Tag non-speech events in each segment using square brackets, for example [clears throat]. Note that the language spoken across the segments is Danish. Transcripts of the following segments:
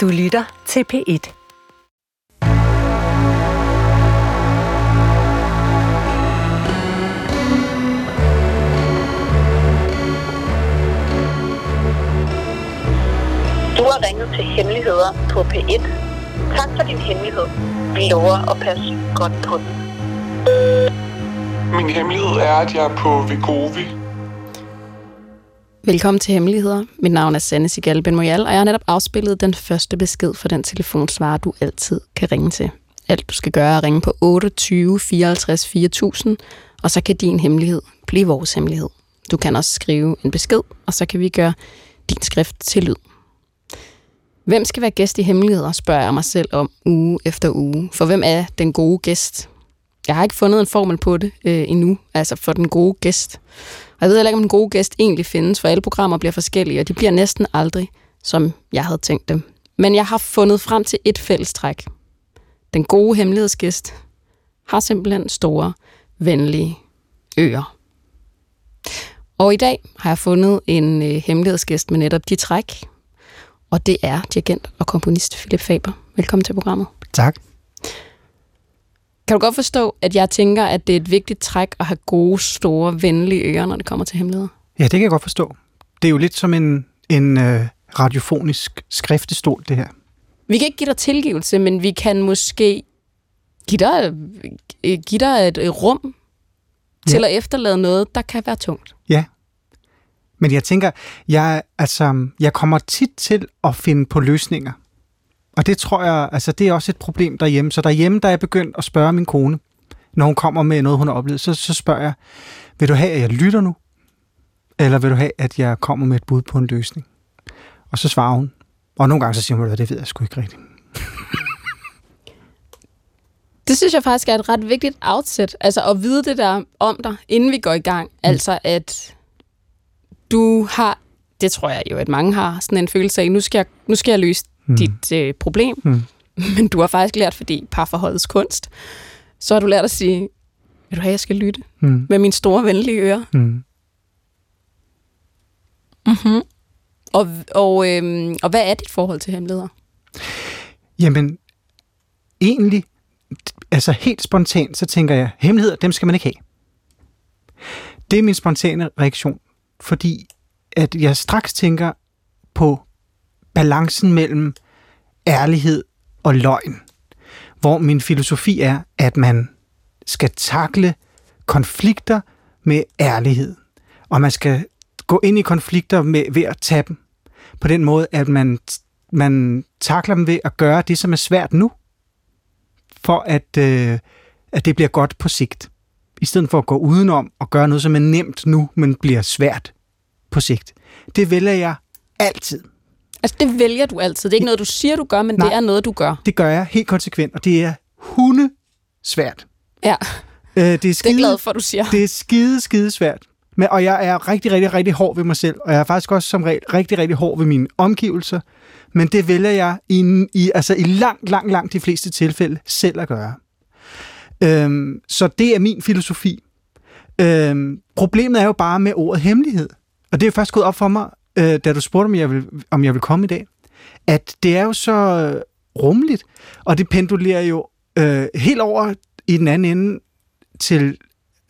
Du lytter til P1. Du har ringet til Hemmeligheder på P1. Tak for din hemmelighed. Vi lover at passe godt på den. Min hemmelighed er, at jeg er på Vegovi. Velkommen til Hemmeligheder. Mit navn er Sanne Sigal Benmoyal, og jeg har netop afspillet den første besked for den telefonsvarer, du altid kan ringe til. Alt du skal gøre er at ringe på 28 54 4000, og så kan din hemmelighed blive vores hemmelighed. Du kan også skrive en besked, og så kan vi gøre din skrift til lyd. Hvem skal være gæst i hemmeligheder, spørger jeg mig selv om uge efter uge. For hvem er den gode gæst? Jeg har ikke fundet en formel på det øh, endnu, altså for den gode gæst. Og jeg ved heller ikke, om den gode gæst egentlig findes, for alle programmer bliver forskellige, og de bliver næsten aldrig, som jeg havde tænkt dem. Men jeg har fundet frem til et fællestræk. Den gode hemmelighedsgæst har simpelthen store, venlige ører. Og i dag har jeg fundet en øh, hemmelighedsgæst med netop de træk, og det er dirigent og komponist Philip Faber. Velkommen til programmet. Tak. Kan du godt forstå, at jeg tænker, at det er et vigtigt træk at have gode, store, venlige ører, når det kommer til hemmeligheder? Ja, det kan jeg godt forstå. Det er jo lidt som en, en øh, radiofonisk skriftestol, det her. Vi kan ikke give dig tilgivelse, men vi kan måske give dig, øh, give dig et, et rum ja. til at efterlade noget, der kan være tungt. Ja. Men jeg tænker, jeg, altså, jeg kommer tit til at finde på løsninger. Og det tror jeg, altså det er også et problem derhjemme. Så derhjemme, der er jeg begyndt at spørge min kone, når hun kommer med noget, hun har oplevet, så, så spørger jeg, vil du have, at jeg lytter nu? Eller vil du have, at jeg kommer med et bud på en løsning? Og så svarer hun. Og nogle gange så siger hun, det ved jeg sgu ikke rigtigt. Det synes jeg faktisk er et ret vigtigt outset. Altså at vide det der om dig, inden vi går i gang. Mm. Altså at du har, det tror jeg jo, at mange har, sådan en følelse af, nu skal jeg, nu skal jeg løse mm. dit øh, problem. Mm. [laughs] Men du har faktisk lært, fordi parforholdets kunst, så har du lært at sige, vil du have, jeg skal lytte mm. med mine store venlige ører? Mm. Mm-hmm. Og, og, øhm, og hvad er dit forhold til hemmeligheder? Jamen, egentlig, altså helt spontant, så tænker jeg, hemmeligheder, dem skal man ikke have. Det er min spontane reaktion, fordi at jeg straks tænker på balancen mellem ærlighed og løgn, hvor min filosofi er, at man skal takle konflikter med ærlighed, og man skal gå ind i konflikter med, ved at tage dem, på den måde, at man, man takler dem ved at gøre det, som er svært nu, for at, øh, at det bliver godt på sigt. I stedet for at gå udenom og gøre noget, som er nemt nu, men bliver svært på sigt. Det vælger jeg altid. Altså, det vælger du altid. Det er ikke noget, du siger, du gør, men Nej, det er noget, du gør. Det gør jeg helt konsekvent, og det er hunde svært. Ja, øh, det, er skide, det er glad for, du siger. Det er skide, skide svært. Men, og jeg er rigtig, rigtig, rigtig hård ved mig selv, og jeg er faktisk også som regel rigtig, rigtig hård ved mine omgivelser, men det vælger jeg i, i, altså i langt, langt, langt de fleste tilfælde selv at gøre. Øhm, så det er min filosofi. Øhm, problemet er jo bare med ordet hemmelighed. Og det er først gået op for mig, øh, da du spurgte, om jeg, vil, om jeg vil komme i dag, at det er jo så øh, rummeligt, og det pendulerer jo øh, helt over i den anden ende til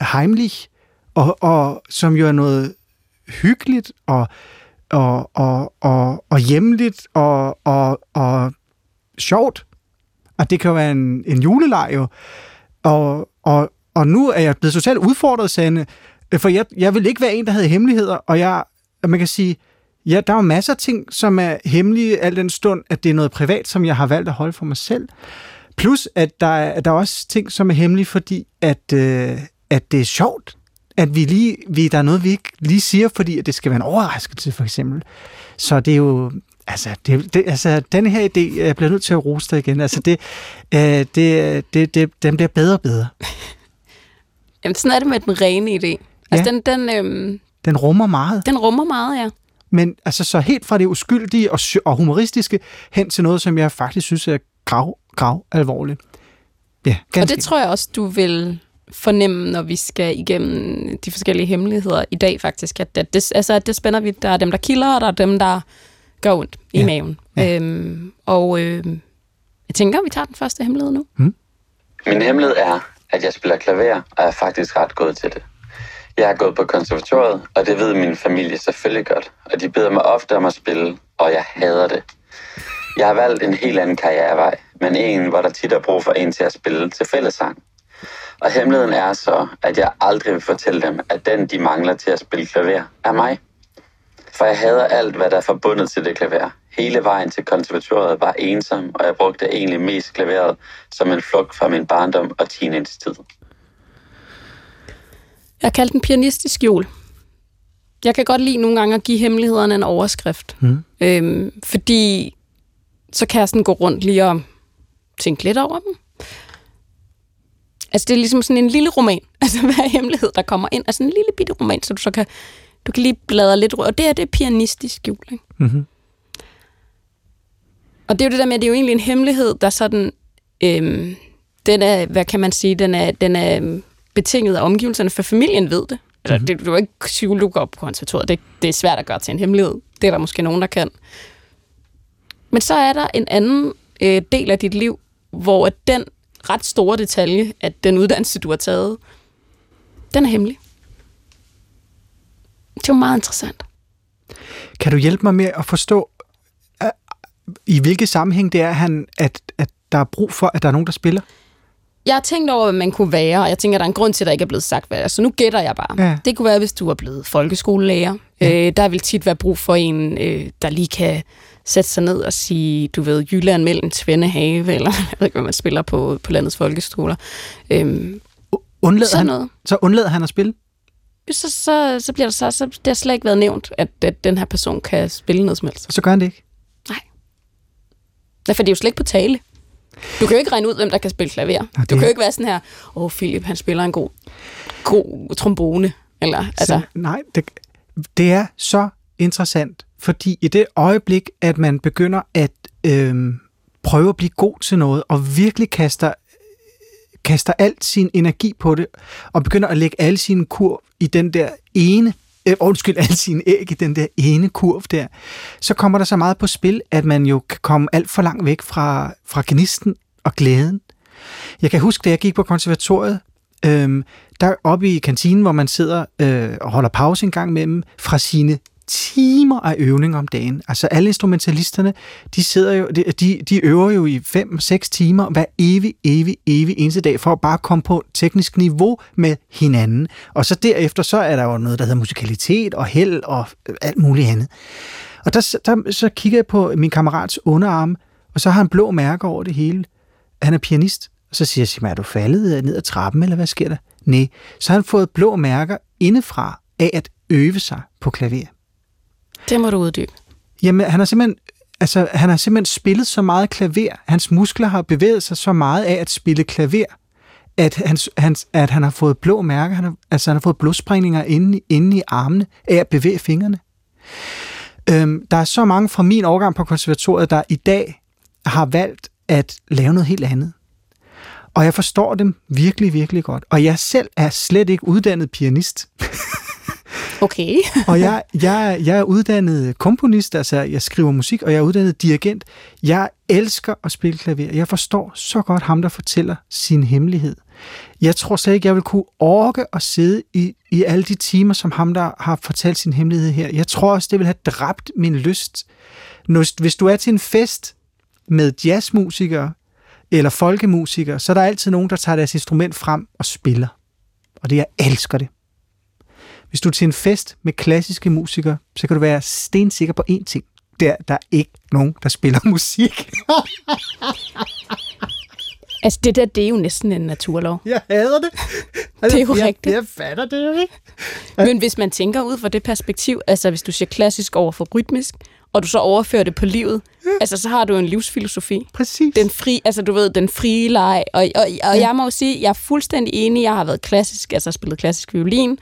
Heimlich, og, og som jo er noget hyggeligt og, og, og, og, og hjemligt og, og, og sjovt. Og det kan jo være en, en julelej jo. Og, og, og nu er jeg blevet totalt udfordret, Sande, øh, for jeg, jeg vil ikke være en, der havde hemmeligheder, og jeg, man kan sige, ja, der er jo masser af ting, som er hemmelige al den stund, at det er noget privat, som jeg har valgt at holde for mig selv. Plus, at der er, der er også ting, som er hemmelige, fordi at, øh, at det er sjovt, at vi lige, vi, der er noget, vi ikke lige siger, fordi at det skal være en overraskelse, for eksempel. Så det er jo, altså, det, det, altså den her idé, jeg bliver nødt til at rose dig igen, altså det, øh, det, det, det, den bliver bedre og bedre. Jamen, sådan er det med den rene idé. Altså, ja. den, den, øhm, den rummer meget. Den rummer meget, ja. Men altså så helt fra det uskyldige og, og humoristiske hen til noget, som jeg faktisk synes er grav, grav alvorligt. Ja, og det tror jeg også, du vil fornemme, når vi skal igennem de forskellige hemmeligheder i dag faktisk, at det, altså, at det spænder vi. Der er dem, der kilder, og der er dem, der gør ondt i Ja. maven. Ja. Øhm, og øh, jeg tænker, vi tager den første hemmelighed nu. Min hemmelighed er, at jeg spiller klaver, og jeg er faktisk ret god til det. Jeg har gået på konservatoriet, og det ved min familie selvfølgelig godt. Og de beder mig ofte om at spille, og jeg hader det. Jeg har valgt en helt anden karrierevej, men en, hvor der tit er brug for en til at spille til fællesang. Og hemmeligheden er så, at jeg aldrig vil fortælle dem, at den, de mangler til at spille klaver, er mig. For jeg hader alt, hvad der er forbundet til det klaver. Hele vejen til konservatoriet var ensom, og jeg brugte egentlig mest klaveret som en flugt fra min barndom og teenage-tid. Jeg kaldt den pianistisk jul. Jeg kan godt lide nogle gange at give hemmelighederne en overskrift. Mm. Øhm, fordi så kan jeg sådan gå rundt lige og tænke lidt over dem. Altså det er ligesom sådan en lille roman. [laughs] Altså hver hemmelighed, der kommer ind, er sådan en lille bitte roman, så du så kan, du kan lige bladre lidt rundt. Og det her, det er pianistisk jul. Ikke? Mm-hmm. Og det er jo det der med, at det er jo egentlig en hemmelighed, der sådan, øhm, den er, hvad kan man sige, den er, den er øhm, betinget af omgivelserne, for familien ved det. Altså, Mhm. det, du er jo ikke psykolog op på konservatoriet. Det, det er svært at gøre til en hemmelighed. Det er der måske nogen, der kan. Men så er der en anden øh, del af dit liv, hvor at den ret store detalje, at den uddannelse, du har taget, den er hemmelig. Det er jo meget interessant. Kan du hjælpe mig med at forstå, øh, i hvilke sammenhæng det er, han, at, at der er brug for, at der er nogen, der spiller? Jeg har tænkt over, hvad man kunne være, og jeg tænker, at der er en grund til, at der ikke er blevet sagt, hvad det er. Så nu gætter jeg bare. Ja. Det kunne være, hvis du er blevet folkeskolelærer. Ja. Øh, der vil tit være brug for en, øh, der lige kan sætte sig ned og sige, du ved, Jylland mellem Tvende Have, eller [laughs] jeg ved ikke, hvad man spiller på, på landets folkeskoler. Øhm, Undlader han, noget. så undlader han at spille? Så, så, så bliver der så, så det har slet ikke været nævnt, at, at den her person kan spille noget som helst. Så gør han det ikke? Ja, for det er jo slet ikke på tale. Du kan jo ikke regne ud, hvem der kan spille klaver. Nå, Du kan jo ikke være sådan her, åh, oh, Philip, han spiller en god, god trombone. Eller, altså, Så, nej, det, det er så interessant, fordi i det øjeblik, at man begynder at øhm, prøve at blive god til noget, og virkelig kaster, kaster alt sin energi på det, og begynder at lægge alle sine kurv i den der ene, øh, undskyld, alle sine æg i den der ene kurv der, så kommer der så meget på spil, at man jo kan komme alt for langt væk fra, fra gnisten og glæden. Jeg kan huske, da jeg gik på konservatoriet, øhm, der oppe i kantinen, hvor man sidder øh, og holder pause en gang imellem, fra sine timer af øvning om dagen. Altså alle instrumentalisterne, de sidder jo, de, de, øver jo i 5-6 timer hver evig, evig, evig eneste dag, for at bare komme på teknisk niveau med hinanden. Og så derefter, så er der jo noget, der hedder musikalitet og held og øh, alt muligt andet. Og der, der, så kigger jeg på min kammerats underarm, og så har han blå mærker over det hele. Han er pianist. Og så siger jeg, "Sig er du faldet øh, ned ad trappen, eller hvad sker der? Nej. Så har han fået blå mærker indefra af at øve sig på klaver det må du uddybe. Jamen, han har simpelthen, altså, han har simpelthen spillet så meget klaver. Hans muskler har bevæget sig så meget af at spille klaver, at, hans, hans, at han har fået blå mærker. Han har, altså, han har fået blodsprængninger inde, inde i armene af at bevæge fingrene. Øhm, der er så mange fra min årgang på konservatoriet, der i dag har valgt at lave noget helt andet. Og jeg forstår dem virkelig, virkelig godt. Og jeg selv er slet ikke uddannet pianist. [laughs] Okay. [laughs] Og jeg, jeg, jeg er uddannet komponist, altså jeg skriver musik, og jeg er uddannet dirigent. Jeg elsker at spille klaver. Jeg forstår så godt ham, der fortæller sin hemmelighed. Jeg tror slet ikke, jeg vil kunne orke at sidde i, i alle de timer, som ham, der har fortalt sin hemmelighed her. Jeg tror også, det vil have dræbt min lyst. Når- Hvis du er til en fest med jazzmusikere eller folkemusikere, så er der altid nogen, der tager deres instrument frem og spiller. Og det, jeg elsker det. Hvis du er til en fest med klassiske musikere, så kan du være stensikker på én ting. Der, der er ikke nogen, der spiller [laughs] musik. Altså, det der, det er jo næsten en naturlov. Jeg hader det. [laughs] Det er jo jeg, rigtigt. Jeg fatter det jo ikke. Men hvis man tænker ud fra det perspektiv, altså hvis du siger klassisk over for rytmisk, og du så overfører det på livet, altså så har du en livsfilosofi. Præcis. Den fri, altså du ved, den frie leg. Og, og, og jeg må jo sige, jeg er fuldstændig enig. Jeg har været klassisk, altså spillet klassisk violin,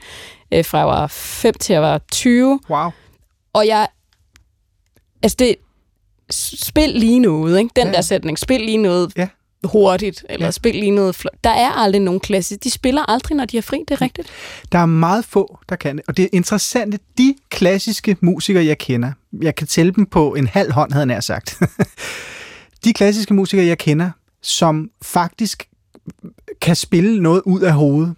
øh, fra jeg var 5 til jeg var 20. Wow. Og jeg, altså det, spil lige noget, ikke? Den Ja. ja. der sætning, spil lige noget. Ja. Hurtigt, eller ja. spil lige noget flot. Der er aldrig nogen klasse. De spiller aldrig, når de er fri, det er rigtigt. Der er meget få, der kan det. Og det er interessant, at de klassiske musikere, jeg kender, jeg kan tælle dem på en halv hånd, havde jeg sagt. [laughs] de klassiske musikere, jeg kender, som faktisk kan spille noget ud af hovedet,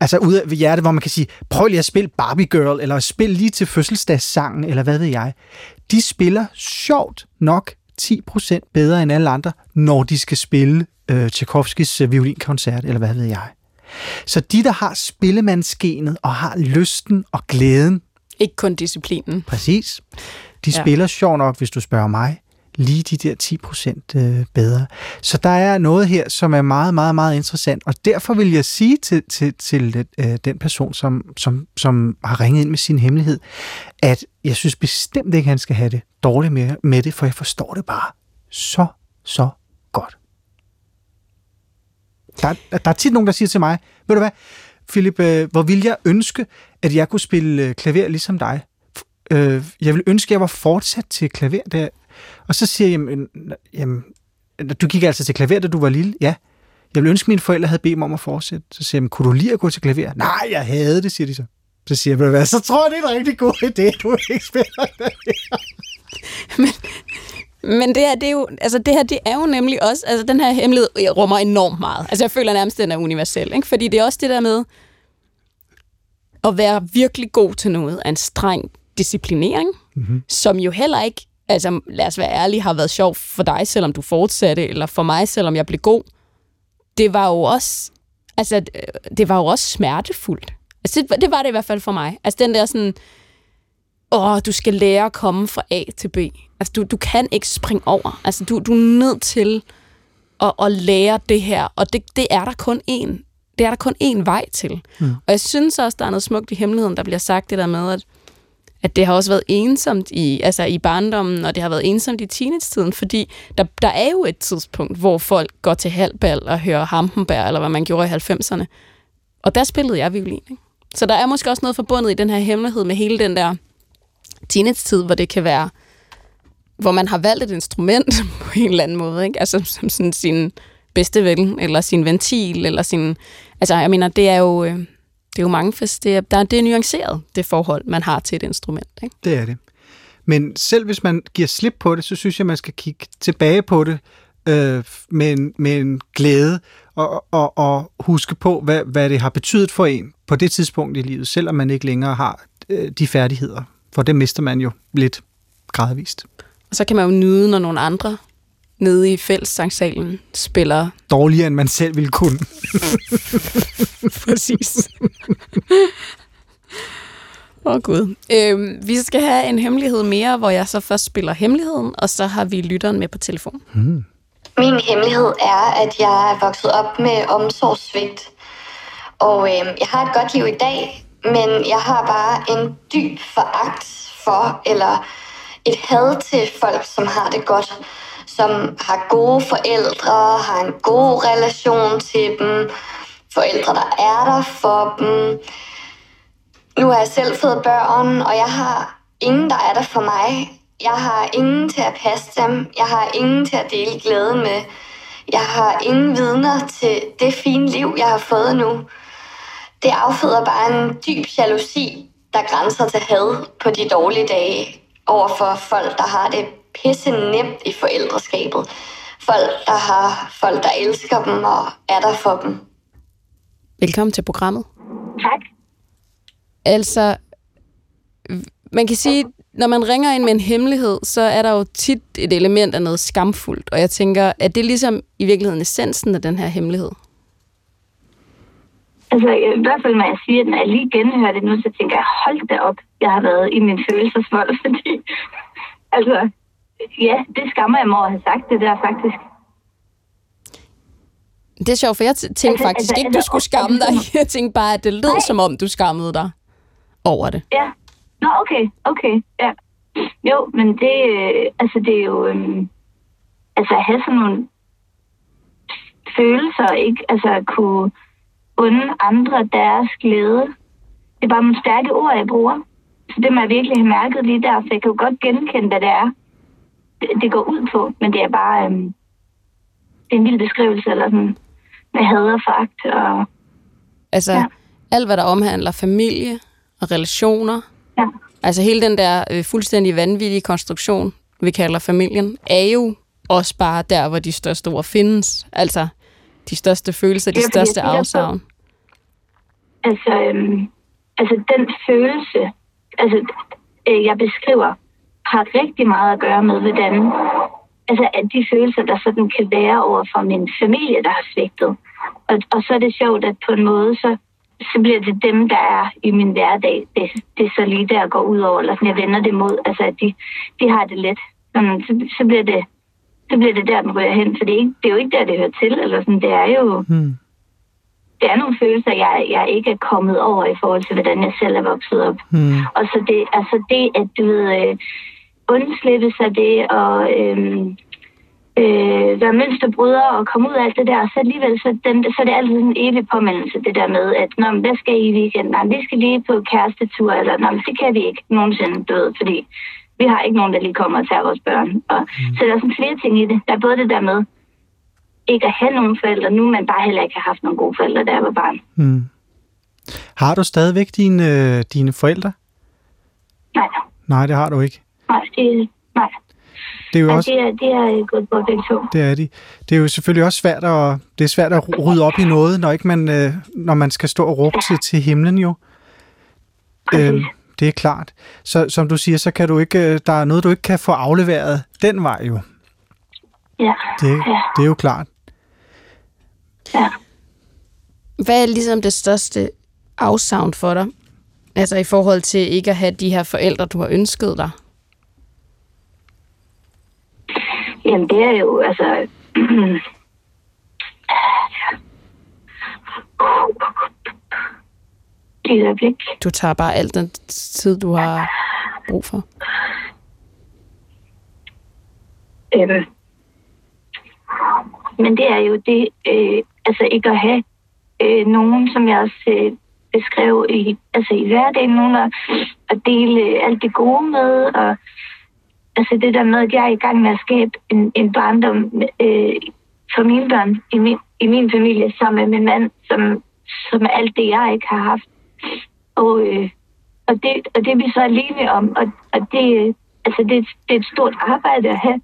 altså ud af hjertet, hvor man kan sige, prøv lige at spille Barbie Girl, eller spil lige til fødselsdagssangen, eller hvad ved jeg. De spiller sjovt nok 10% bedre end alle andre, når de skal spille øh, Tchaikovskis øh, violinkoncert, eller hvad ved jeg. Så de, der har spillemandskenen og har lysten og glæden, Ikke kun disciplinen. præcis, de Ja. spiller sjov nok, hvis du spørger mig, lige de der 10 procent øh, bedre. Så der er noget her, som er meget, meget, meget interessant, og derfor vil jeg sige til, til, til øh, den person, som, som, som har ringet ind med sin hemmelighed, at jeg synes bestemt ikke, han skal have det dårligt med, med det, for jeg forstår det bare så, så godt. Der, er- der er tit nogen, der siger til mig, ved du hvad, Philip, øh, hvor vil jeg ønske, at jeg kunne spille øh, klaver ligesom dig? F- Øh, jeg vil ønske, at jeg var fortsat til klaver der. Og så siger jeg, jamen, jamen, du gik altså til klaver, da du var lille? Ja. Jeg vil ønske, at mine forældre havde bedt mig om at fortsætte. Så siger jeg, "Men kunne du lide at gå til klaver? Nej, jeg havde det, siger de så. Så siger jeg, "Ved du hvad, så tror jeg, det er en rigtig god idé, du ikke spiller klaver. [laughs] Men det her, det er jo, altså det her, det er jo nemlig også, altså den her hemmelighed rummer enormt meget. Altså jeg føler nærmest, den er universel, ikke? Fordi det er også det der med at være virkelig god til noget af en streng disciplinering, mm-hmm. som jo heller ikke, altså lad os være ærlige, har været sjov for dig, selvom du fortsatte, eller for mig, selvom jeg blev god. Det var jo også, altså det var jo også smertefuldt. Altså det, det var det i hvert fald for mig. Altså den der sådan, åh, du skal lære at komme fra A til B. Altså, du, du kan ikke springe over. Altså, du, du er nødt til at, at lære det her, og det, det er der kun én. Det er der kun én vej til. Mm. Og jeg synes også, der er noget smukt i hemmeligheden, der bliver sagt det der med, at, at det har også været ensomt i, altså i barndommen, og det har været ensomt i teenage-tiden, fordi der, der er jo et tidspunkt, hvor folk går til halvbal og hører Hampenberg, eller hvad man gjorde i 90'erne. Og der spillede jeg violin. Ikke? Så der er måske også noget forbundet i den her hemmelighed med hele den der teenage-tid, hvor det kan være, hvor man har valgt et instrument [laughs] på en eller anden måde, ikke? Altså som sådan sin bedste ven, eller sin ventil, eller sin... Altså, jeg mener, det er jo, øh, det er jo mange det er, der, det er nuanceret, det forhold, man har til et instrument, ikke? Det er det. Men selv hvis man giver slip på det, så synes jeg, man skal kigge tilbage på det øh, med, en, med en glæde og, og, og huske på, hvad, hvad det har betydet for en på det tidspunkt i livet, selvom man ikke længere har øh, de færdigheder. For det mister man jo lidt gradvist. Og så kan man jo nyde, når nogle andre nede i fællessangssalen spiller Dårligere, end man selv ville kunne. [laughs] Præcis. Åh oh, gud. Øhm, vi skal have en hemmelighed mere, hvor jeg så først spiller hemmeligheden, og så har vi lytteren med på telefon. Min hemmelighed er, at jeg er vokset op med omsorgssvigt. Og øh, jeg har et godt liv i dag, men jeg har bare en dyb foragt for, eller et had til folk, som har det godt. Som har gode forældre, har en god relation til dem. Forældre, der er der for dem. Nu har jeg selv fået børn, og jeg har ingen, der er der for mig. Jeg har ingen til at passe dem. Jeg har ingen til at dele glæden med. Jeg har ingen vidner til det fine liv, jeg har fået nu. Det afføder bare en dyb jalousi, der grænser til had på de dårlige dage over for folk, der har det pisse nemt i forældreskabet. Folk, der har folk, der elsker dem og er der for dem. Velkommen til programmet. Tak. Altså, man kan sige, når man ringer ind med en hemmelighed, så er der jo tit et element af noget skamfuldt. Og jeg tænker, at det er ligesom i virkeligheden essensen af den her hemmelighed. Altså, i hvert fald, når jeg siger, at når jeg lige genhører det nu, så tænker jeg, hold da op, jeg har været i min følelsesvold, [laughs] fordi, altså, ja, det skammer jeg mig over at have sagt det der, faktisk. Det er sjovt, for jeg tænkte Altså, faktisk altså, ikke, du altså, skulle skamme dig. altså, [laughs] Jeg tænkte bare, at det lød Nej. som om, du skammede dig over det. Ja. Nå, okay, okay, ja. Jo, men det, øh, altså, det er jo, øhm, altså, at have sådan nogle følelser, ikke? Altså, at kunne unde andre deres glæde. Det er bare nogle stærke ord, jeg bruger. Så det må jeg virkelig have mærket lige der, for jeg kan jo godt genkende, hvad det er, det, det går ud på. Men det er bare, øhm, det er en vild beskrivelse, eller sådan, med had og fakt, og Altså, ja. Alt hvad der omhandler familie og relationer, ja, altså hele den der øh, fuldstændig vanvittige konstruktion, vi kalder familien, er jo også bare der, hvor de største ord findes. Altså, de største følelser, de største afsavn. altså, øhm, altså den følelse, altså øh, jeg beskriver, har rigtig meget at gøre med, hvordan altså, at de følelser, der sådan kan være over for min familie, der har svigtet. Og, og så er det sjovt, at på en måde, så, så bliver det dem, der er i min hverdag. Det, det er så lige der går ud over, eller sådan, jeg vender det mod, altså at de, de har det let. Sådan, så, så, bliver det, så bliver det der, den ryger hen, for det er, ikke, det er jo ikke der, det hører til. Eller sådan, det er jo Hmm. det er nogle følelser, jeg, jeg ikke er kommet over i forhold til, hvordan jeg selv er vokset op. Hmm. Og så det, altså det, at du ved, øh, undslippe sig det, og øh, øh, være mønsterbryder og komme ud af alt det der, så alligevel, så, den, så er det altid en evig påmindelse, det der med, at Nå, men hvad skal I i weekenden? Nej, vi skal lige på kærestetur, eller men det kan vi ikke nogensinde, du ved, fordi vi har ikke nogen, der lige kommer og tager vores børn. Og, Så der er sådan flere ting i det. Der er både det der med, ikke at have nogen forældre nu, men bare heller ikke have haft nogle gode forældre, da jeg var barn. Hmm. Har du stadigvæk dine, øh, dine forældre? Nej, Nej, det har du ikke. Nej, det, nej. Det er jo også, det, er, det er gået på begge to. det er de. Det er jo selvfølgelig også svært at, det er svært at rydde op i noget, når ikke man, øh, når man skal stå og råbe til, til himlen jo. Præcis. Øhm, det er klart. Så som du siger, så kan du ikke, øh, der er noget, du ikke kan få afleveret den vej jo. Ja, Det, ja, det er jo klart. ja. Hvad er ligesom det største afsavn for dig? Altså i forhold til ikke at have de her forældre, du har ønsket dig? Jamen, det er jo, altså... [clears throat] Et øjeblik. Du tager bare alt den tid, du har brug for. Øhm. Men det er jo det, øh, altså ikke at have øh, nogen, som jeg også øh, beskrev i, altså i hverdagen, nogen at, at dele alt det gode med, og altså det der med, at jeg er i gang med at skabe en, en barndom øh, for mine børn i min, i min familie, sammen med min mand, som, som alt det, jeg ikke har haft. Og, øh, og, det, og det er vi så alene om, og, og det, altså det, det er et stort arbejde at have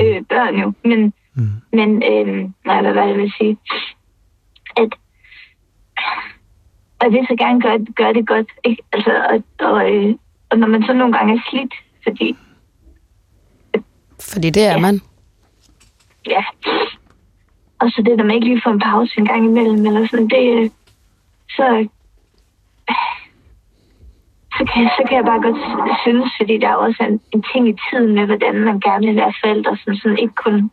øh, børn jo, men, Mm. men øh, nej, hvad var det, jeg vil sige? At, og jeg vil så gerne gøre, gøre det godt, ikke? Altså, og, og, øh, og når man så nogle gange er slidt, fordi, Fordi det er Ja. man. ja, og så det, når man ikke lige får en pause en gang imellem, eller sådan, det, så, så kan, så kan jeg bare godt synes, fordi der er også en, en ting i tiden med, hvordan man gerne vil være forældre, som sådan ikke kun,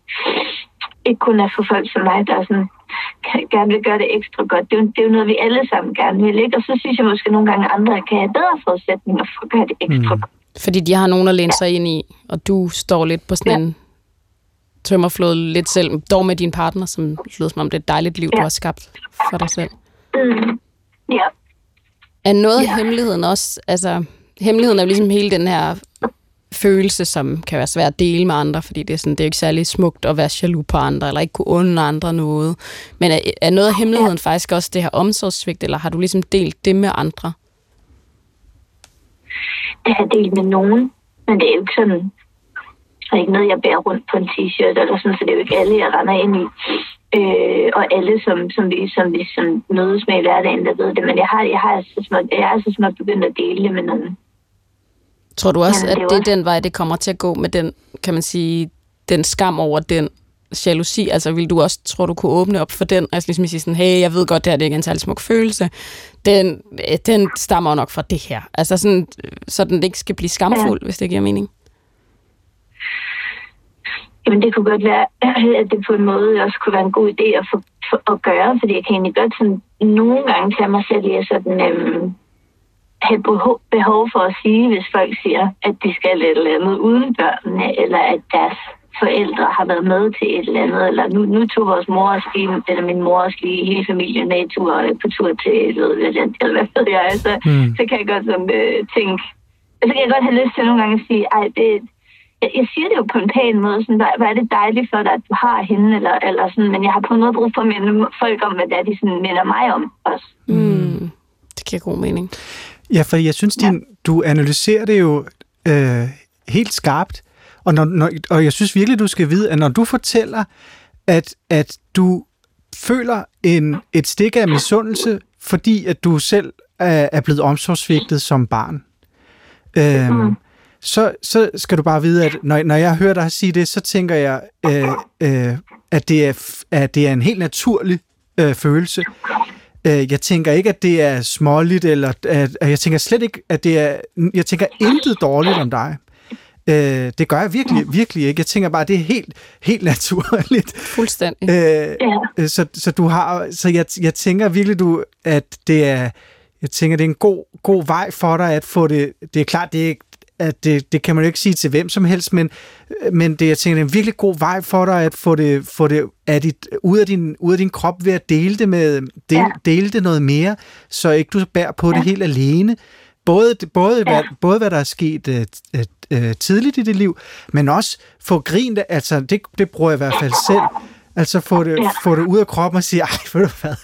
ikke kun er for folk som mig, der sådan, gerne vil gøre det ekstra godt. Det er, jo, det er jo noget, vi alle sammen gerne vil, ikke? Og så synes jeg måske nogle gange, at andre kan have bedre forudsætninger for at gøre det ekstra Mm. godt. Fordi de har nogen at læne sig ind i, og du står lidt på sådan Ja. en tømmerflod lidt selv, dog med din partner, som lyder som om det er et dejligt liv, du Ja. har skabt for dig selv. Mm. Ja, Er noget af Ja. hemmeligheden også, altså hemmeligheden er jo ligesom hele den her følelse, som kan være svær at dele med andre, fordi det er, sådan, det er jo ikke særlig smukt at være jaloux på andre, eller ikke kunne under andre noget. Men er, er noget af hemmeligheden ja. faktisk også det her omsorgssvigt, eller har du ligesom delt det med andre? Det har jeg delt med nogen, men det er jo ikke sådan, det er ikke noget, jeg bærer rundt på en t-shirt, eller sådan, så det er jo ikke alle, jeg render ind i. Øh, og alle, som, som, vi, som vi som mødes med i hverdagen, der ved det. Men jeg har, jeg har så småt, jeg er så småt begyndt at dele det med nogen. Tror du også, Jamen, at det det er også- den vej, det kommer til at gå med den, kan man sige, den skam over den jalousi? Altså vil du også, tror du kunne åbne op for den? Altså ligesom at sige sådan, hey, jeg ved godt, det her det er ikke en særlig smuk følelse. Den, øh, den stammer nok fra det her. Altså sådan, øh, så den ikke skal blive skamfuld, ja. hvis det giver mening. Jamen, det kunne godt være, [clears throat] at det på en måde også kunne være en god idé at, få, for, at gøre, fordi jeg kan egentlig godt sådan, nogle gange tage mig selv i at sådan, øhm, have behov, behov for at sige, hvis folk siger, at de skal et eller andet uden børnene, eller at deres forældre har været med til et eller andet, eller nu, nu tog vores mor også lige, eller min mor også lige hele familien med tur, på tur til, ved, eller, eller hvad ved jeg, altså, Mm. så kan jeg godt sådan, øh, tænke, så kan jeg godt have lyst til nogle gange at sige, ej, det, jeg, jeg siger det jo på en pæn måde, sådan, hvor, hvor er det dejligt for dig, at du har hende, eller, eller sådan, men jeg har på noget brug for at minde folk om, hvad det er, de sådan minder mig om også. Mm. Det giver god mening. Ja, for jeg synes, din, du analyserer det jo øh, helt skarpt, og, når, når, og jeg synes virkelig, du skal vide, at når du fortæller, at, at du føler en, et stik af misundelse, fordi at du selv er, er blevet omsorgsvigtet som barn, øhm, mm. så, så skal du bare vide, at når, når jeg hører dig sige det, så tænker jeg, øh, øh, at, det er, at det er en helt naturlig øh, følelse. Øh, jeg tænker ikke, at det er småligt, eller at, at jeg tænker slet ikke, at det er... Jeg tænker intet dårligt om dig. Øh, det gør jeg virkelig, virkelig ikke. Jeg tænker bare, at det er helt, helt naturligt. Fuldstændig. Øh, så, så du har, så jeg, jeg tænker virkelig, du, at det er, jeg tænker, det er en god, god vej for dig at få det. Det er klart, det er, at det, det kan man jo ikke sige til hvem som helst, men, men det, jeg tænker, det er en virkelig god vej for dig at få det, få det af dit, ud, af din, ud af din krop ved at dele det, med, del, ja. dele det noget mere, så ikke du bærer på ja. det helt alene. Både, både, ja. hvad, både hvad der er sket øh, øh, tidligt i dit liv, men også få grint, altså det, det bruger jeg i hvert fald selv, Altså få det, ja. få det ud af kroppen og sige, [laughs] ej, ved du hvad,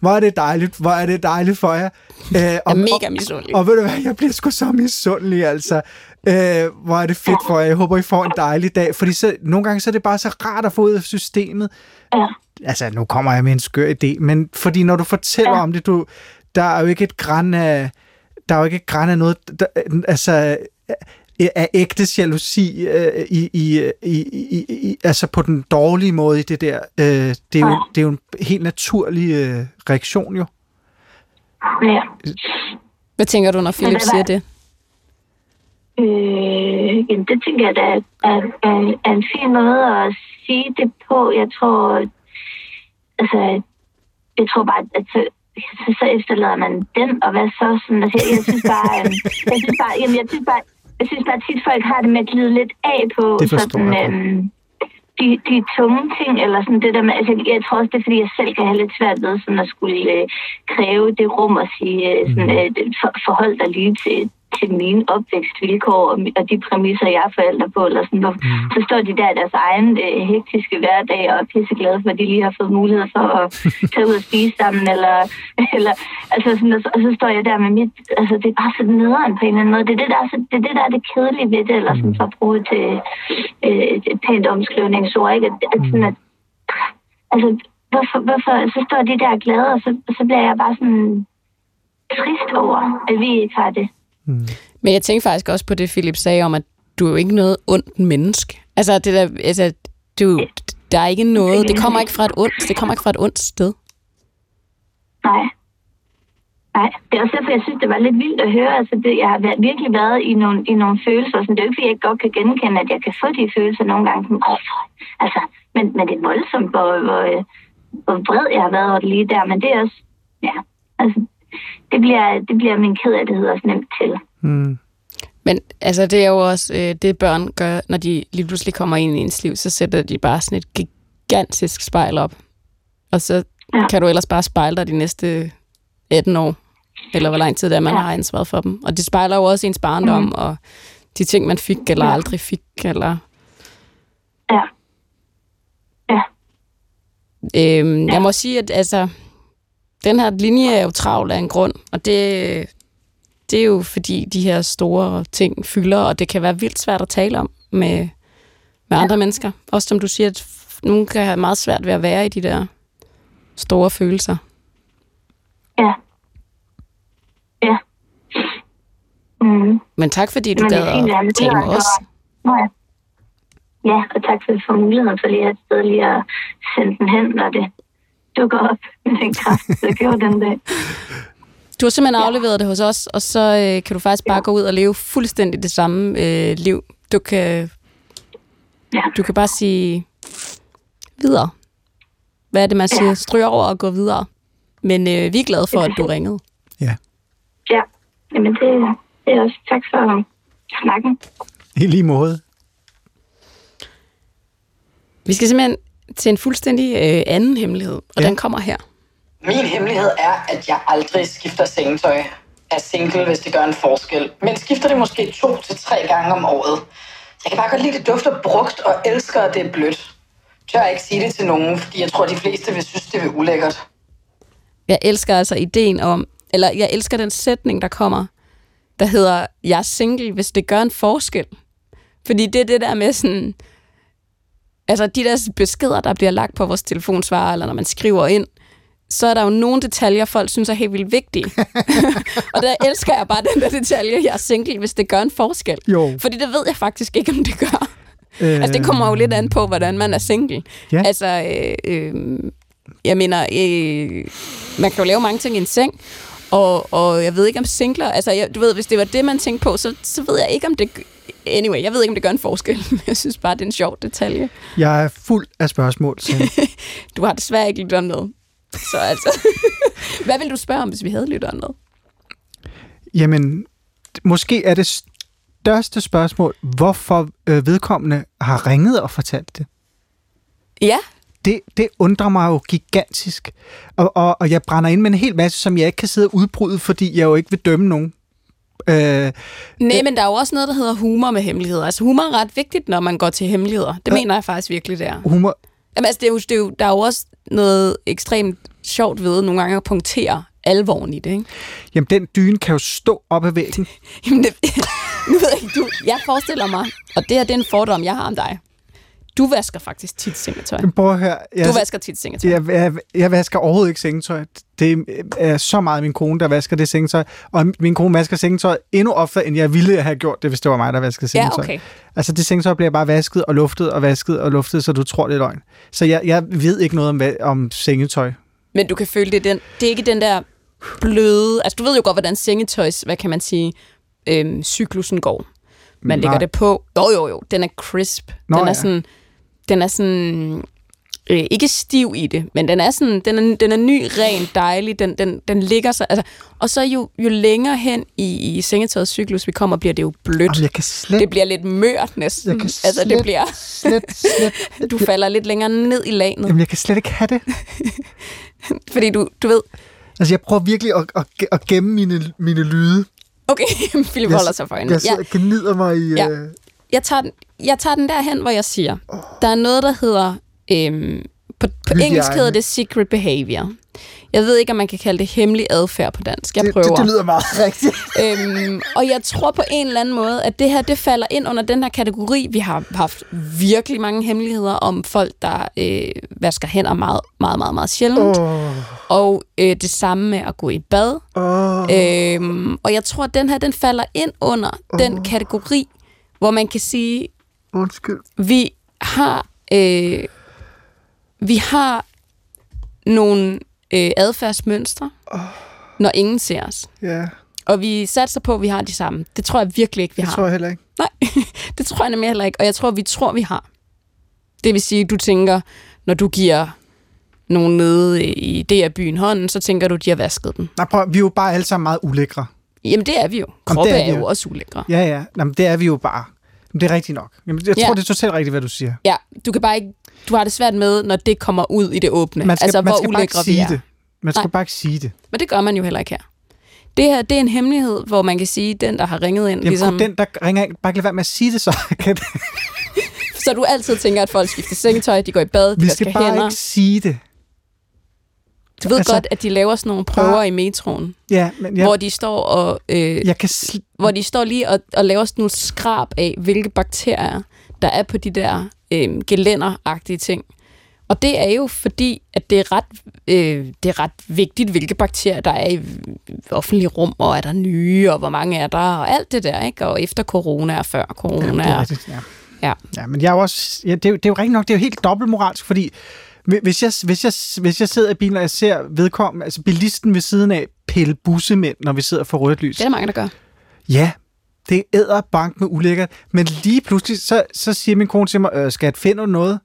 hvor er det dejligt, hvor er det dejligt for jer. Øh, og, jeg er mega misundelig. Og, og ved du hvad, jeg bliver sgu så misundelig, altså. Øh, hvor er det fedt for jer. Jeg håber, I får en dejlig dag. Fordi så, nogle gange så er det bare så rart at få ud af systemet. Ja. Altså, nu kommer jeg med en skør idé, men fordi når du fortæller ja. om det, du, der er jo ikke et græn af, der er jo ikke græn af noget, der, altså, af ægte jalousi øh, i, i, i, i, i, altså på den dårlige måde i det der. Øh, det, er jo, det er jo en helt naturlig øh, reaktion jo. Ja. Hvad tænker du, når Philip siger det? Øh, jamen, det tænker jeg, er, er, er, er en fin måde at sige det på. Jeg tror, altså, jeg tror bare, at så, så, efterlader man den, og hvad så? Sådan, altså, jeg, jeg synes bare, øh, jeg synes bare, jamen, jeg synes bare, jeg synes bare tit, folk har det med at glide lidt af på sådan, øhm, de, de tunge ting, eller sådan det der med, altså jeg tror også, det er fordi, jeg selv kan have lidt svært ved sådan at skulle øh, kræve det rum og sige, øh, sådan, mhm. øh, for, forhold dig lige til, til mine opvækstvilkår og, og de præmisser, jeg er forældre på, eller sådan. Mm. Så står de der i deres egen øh, hektiske hverdag og er pisseglade for, at de lige har fået mulighed for at [laughs] tage ud og spise sammen, eller, eller altså sådan, og, så, og så står jeg der med mit, altså det er bare sådan nederen på en eller anden måde. Det er det, der er, så, det, er det, der er det kedelige ved det, eller sådan for at bruge til øh, et pænt omskrivningsord, ikke? At, at, sådan, at altså, hvorfor, hvorfor, så står de der glade, og så, så bliver jeg bare sådan trist over, at vi ikke har det. Mm. Men jeg tænker faktisk også på det, Philip sagde om, at du er jo ikke noget ondt menneske. Altså, det der, altså du, der er ikke noget, det kommer ikke fra et ondt, det kommer ikke fra et ondt sted. Nej. Nej, det er også derfor, jeg synes, det var lidt vildt at høre. Altså, det, jeg har virkelig været i nogle, i nogle følelser. Sådan, det er jo ikke, fordi jeg godt kan genkende, at jeg kan få de følelser nogle gange. Som, oh, altså, men, men det er voldsomt, hvor, hvor, hvor vred jeg har været over det lige der. Men det er også, ja, altså, det bliver, det bliver min ked af, det hedder også nemt til. Mm. Men altså, det er jo også øh, det, børn gør, når de lige pludselig kommer ind i ens liv, så sætter de bare sådan et gigantisk spejl op. Og så ja. kan du ellers bare spejle dig de næste 18 år, eller hvor lang tid det er, man ja. har ansvaret for dem. Og det spejler jo også ens barndom, mm. og de ting, man fik eller ja. aldrig fik, eller... Ja. Ja. Øhm, ja. Jeg må sige, at altså, den her linje er jo travl af en grund, og det, det er jo fordi de her store ting fylder, og det kan være vildt svært at tale om med, med andre ja. mennesker. Også som du siger, at nogen kan have meget svært ved at være i de der store følelser. Ja. Ja. Mm. Men tak fordi du gad at tale med os. Ja. ja, og tak for, for muligheden for lige at sted lige at sende den hen, når det dukker op med den kraft, der gjorde den dag. [laughs] Du har simpelthen afleveret det hos os, og så øh, kan du faktisk bare ja. gå ud og leve fuldstændig det samme øh, liv. Du kan, ja. du kan bare sige videre. Hvad er det, man siger? Ja. Stryge over og gå videre. Men øh, vi er glade for, at du ringede. Ja. Ja, Jamen, det, det er også tak for snakken. I lige måde. Vi skal simpelthen til en fuldstændig øh, anden hemmelighed, og ja. den kommer her. Min hemmelighed er, at jeg aldrig skifter sengetøj. Er single, hvis det gør en forskel. Men skifter det måske to til tre gange om året. Jeg kan bare godt lide, det dufter brugt og elsker, at det er blødt. Tør ikke sige det til nogen, fordi jeg tror, de fleste vil synes, det er ulækkert. Jeg elsker altså ideen om, eller jeg elsker den sætning, der kommer, der hedder, jeg er single, hvis det gør en forskel. Fordi det er det der med sådan, altså de der beskeder, der bliver lagt på vores telefonsvarer, eller når man skriver ind, så er der jo nogle detaljer, folk synes er helt vildt vigtige. [laughs] og der elsker jeg bare den der detalje, jeg er single, hvis det gør en forskel. Jo. Fordi det ved jeg faktisk ikke, om det gør. Øh, Altså, det kommer jo lidt an på, hvordan man er single. Ja. Altså, øh, øh, jeg mener, øh, man kan jo lave mange ting i en seng, og, og jeg ved ikke om singler, altså, jeg, du ved, hvis det var det, man tænkte på, så, så ved jeg ikke, om det... Anyway, jeg ved ikke, om det gør en forskel, [laughs] men jeg synes bare, det er en sjov detalje. Jeg er fuld af spørgsmål. Signe. [laughs] Du har desværre ikke lyttet med. Så altså, [laughs] hvad vil du spørge om, hvis vi havde lyttet med? Jamen, måske er det største spørgsmål, hvorfor øh, vedkommende har ringet og fortalt det. Ja, Det, det undrer mig jo gigantisk. Og, og, og jeg brænder ind med en hel masse, som jeg ikke kan sidde og udbryde, fordi jeg jo ikke vil dømme nogen. Øh, nej, men der er jo også noget, der hedder humor med hemmeligheder. Altså, humor er ret vigtigt, når man går til hemmeligheder. Det Ja. mener jeg faktisk virkelig, det er. humor, Jamen, altså, det er jo, det er jo, der er jo også noget ekstremt sjovt ved nogle gange at punktere alvoren i det, ikke? jamen den dyne kan jo stå op ad væggen. [laughs] Jamen, det, [laughs] nu ved jeg ikke, du, jeg forestiller mig, og det her det er en fordom, jeg har om dig. Du vasker faktisk tit sengetøj. Prøv høre. Jeg, Du vasker tit sengetøj. jeg, jeg, jeg vasker overhovedet ikke sengetøj. Det er så meget min kone, der vasker det sengetøj. Og min kone vasker sengetøj endnu oftere, end jeg ville have gjort det, hvis det var mig, der vaskede Ja, sengetøj. okay. Altså det sengetøj bliver bare vasket og luftet og vasket og luftet, så du tror, det er løgn. Så jeg, jeg ved ikke noget om, om sengetøj. Men du kan føle, det er, den, det er ikke den der bløde... Altså, du ved jo godt, hvordan sengetøjs, hvad kan man sige, øhm, cyklusen går. Man lægger Nej. det på. Jo, jo, jo. Den er crisp. Nå, den er ja. sådan... Den er sådan... Øh, ikke stiv i det, men den er sådan, den er, den er ny, ren, dejlig, den, den, den ligger sig, altså, og så jo, jo længere hen i, i sengetøjets cyklus vi kommer, bliver det jo blødt. Jamen, jeg kan slet, Det bliver lidt mørt næsten. jeg kan altså, slet, det bliver, slet, slet, [laughs] du falder lidt længere ned i laget, jamen, jeg kan slet ikke have det. [laughs] fordi du, du ved, Altså, jeg prøver virkelig at, at, at gemme mine, mine lyde. okay, [laughs] Philip holder sig for øjnene. Jeg sidder Ja, og gnider mig i... Ja. Øh, jeg tager, den, jeg tager den derhen, hvor jeg siger, der er noget, der hedder, øhm, på, på Hygiejne. engelsk hedder det secret behavior. Jeg ved ikke, om man kan kalde det hemmelig adfærd på dansk. Jeg det, prøver. det, det lyder meget [laughs] rigtigt. øhm, og jeg tror på en eller anden måde, at det her, det falder ind under den her kategori. Vi har haft virkelig mange hemmeligheder om folk, der øh, vasker hænder meget, meget, meget, meget sjældent. Åh, Og øh, det samme med at gå i bad. åh. Øhm, og jeg tror, at den her, den falder ind under den kategori, hvor man kan sige, Undskyld. vi har øh, vi har nogle øh, adfærdsmønstre, når ingen ser os. Ja, Og vi satser på, at vi har de samme. Det tror jeg virkelig ikke, vi det har. tror jeg heller ikke. Nej, [laughs] det tror jeg nemlig heller ikke. Og jeg tror, vi tror, vi har. Det vil sige, du tænker, når du giver nogen nede i DR-byen hånden, så tænker du, de har vasket den. Nej, prøv, vi er jo bare alle sammen meget ulækre. Jamen, det er vi jo. Kroppe det er er, jo. også ulækre. Ja, ja. Jamen, det er vi jo bare. Det er rigtigt nok. Jamen, jeg tror, Ja. det er totalt rigtigt, hvad du siger. Ja, du kan bare ikke... Du har det svært med, når det kommer ud i det åbne. Man skal, altså, man hvor skal bare ikke sige det. Man skal Nej. bare ikke sige det. Men det gør man jo heller ikke her. Det her, det er en hemmelighed, hvor man kan sige, den, der har ringet ind, Jamen, ligesom, den, der ringer ind, bare ikke lade være med at sige det så. [laughs] Så du altid tænker, at folk skifter sengetøj, de går i bad, de Vi skal bare hænder. ikke sige det. Du ved altså- godt, at de laver sådan nogle prøver Bare- i metroen, Ja, men ja. jeg, hvor de står og... Øh, jeg kan... Sl- hvor de står lige og, og laver sådan nogle skrab af, hvilke bakterier, der er på de der øh, gelænderagtige ting. Og det er jo fordi, at det er, ret, øh, det er ret vigtigt, hvilke bakterier der er i offentlige rum, og er der nye, og hvor mange er der, og alt det der, ikke? Og efter corona og før corona. Jamen, det er rigtigt, ja. Ja. ja. men jeg er jo også... Ja, det, er, jo- det er jo rigtigt nok, det er jo helt dobbeltmoralsk, fordi hvis jeg, hvis, jeg, hvis jeg sidder i bilen, og jeg ser vedkommende, altså bilisten ved siden af, pille bussemænd, når vi sidder for rødt lys. Det er der mange, der gør. Ja, det er æderbank med ulækkert. Men lige pludselig, så, så siger min kone til mig, øh, skal jeg finde noget?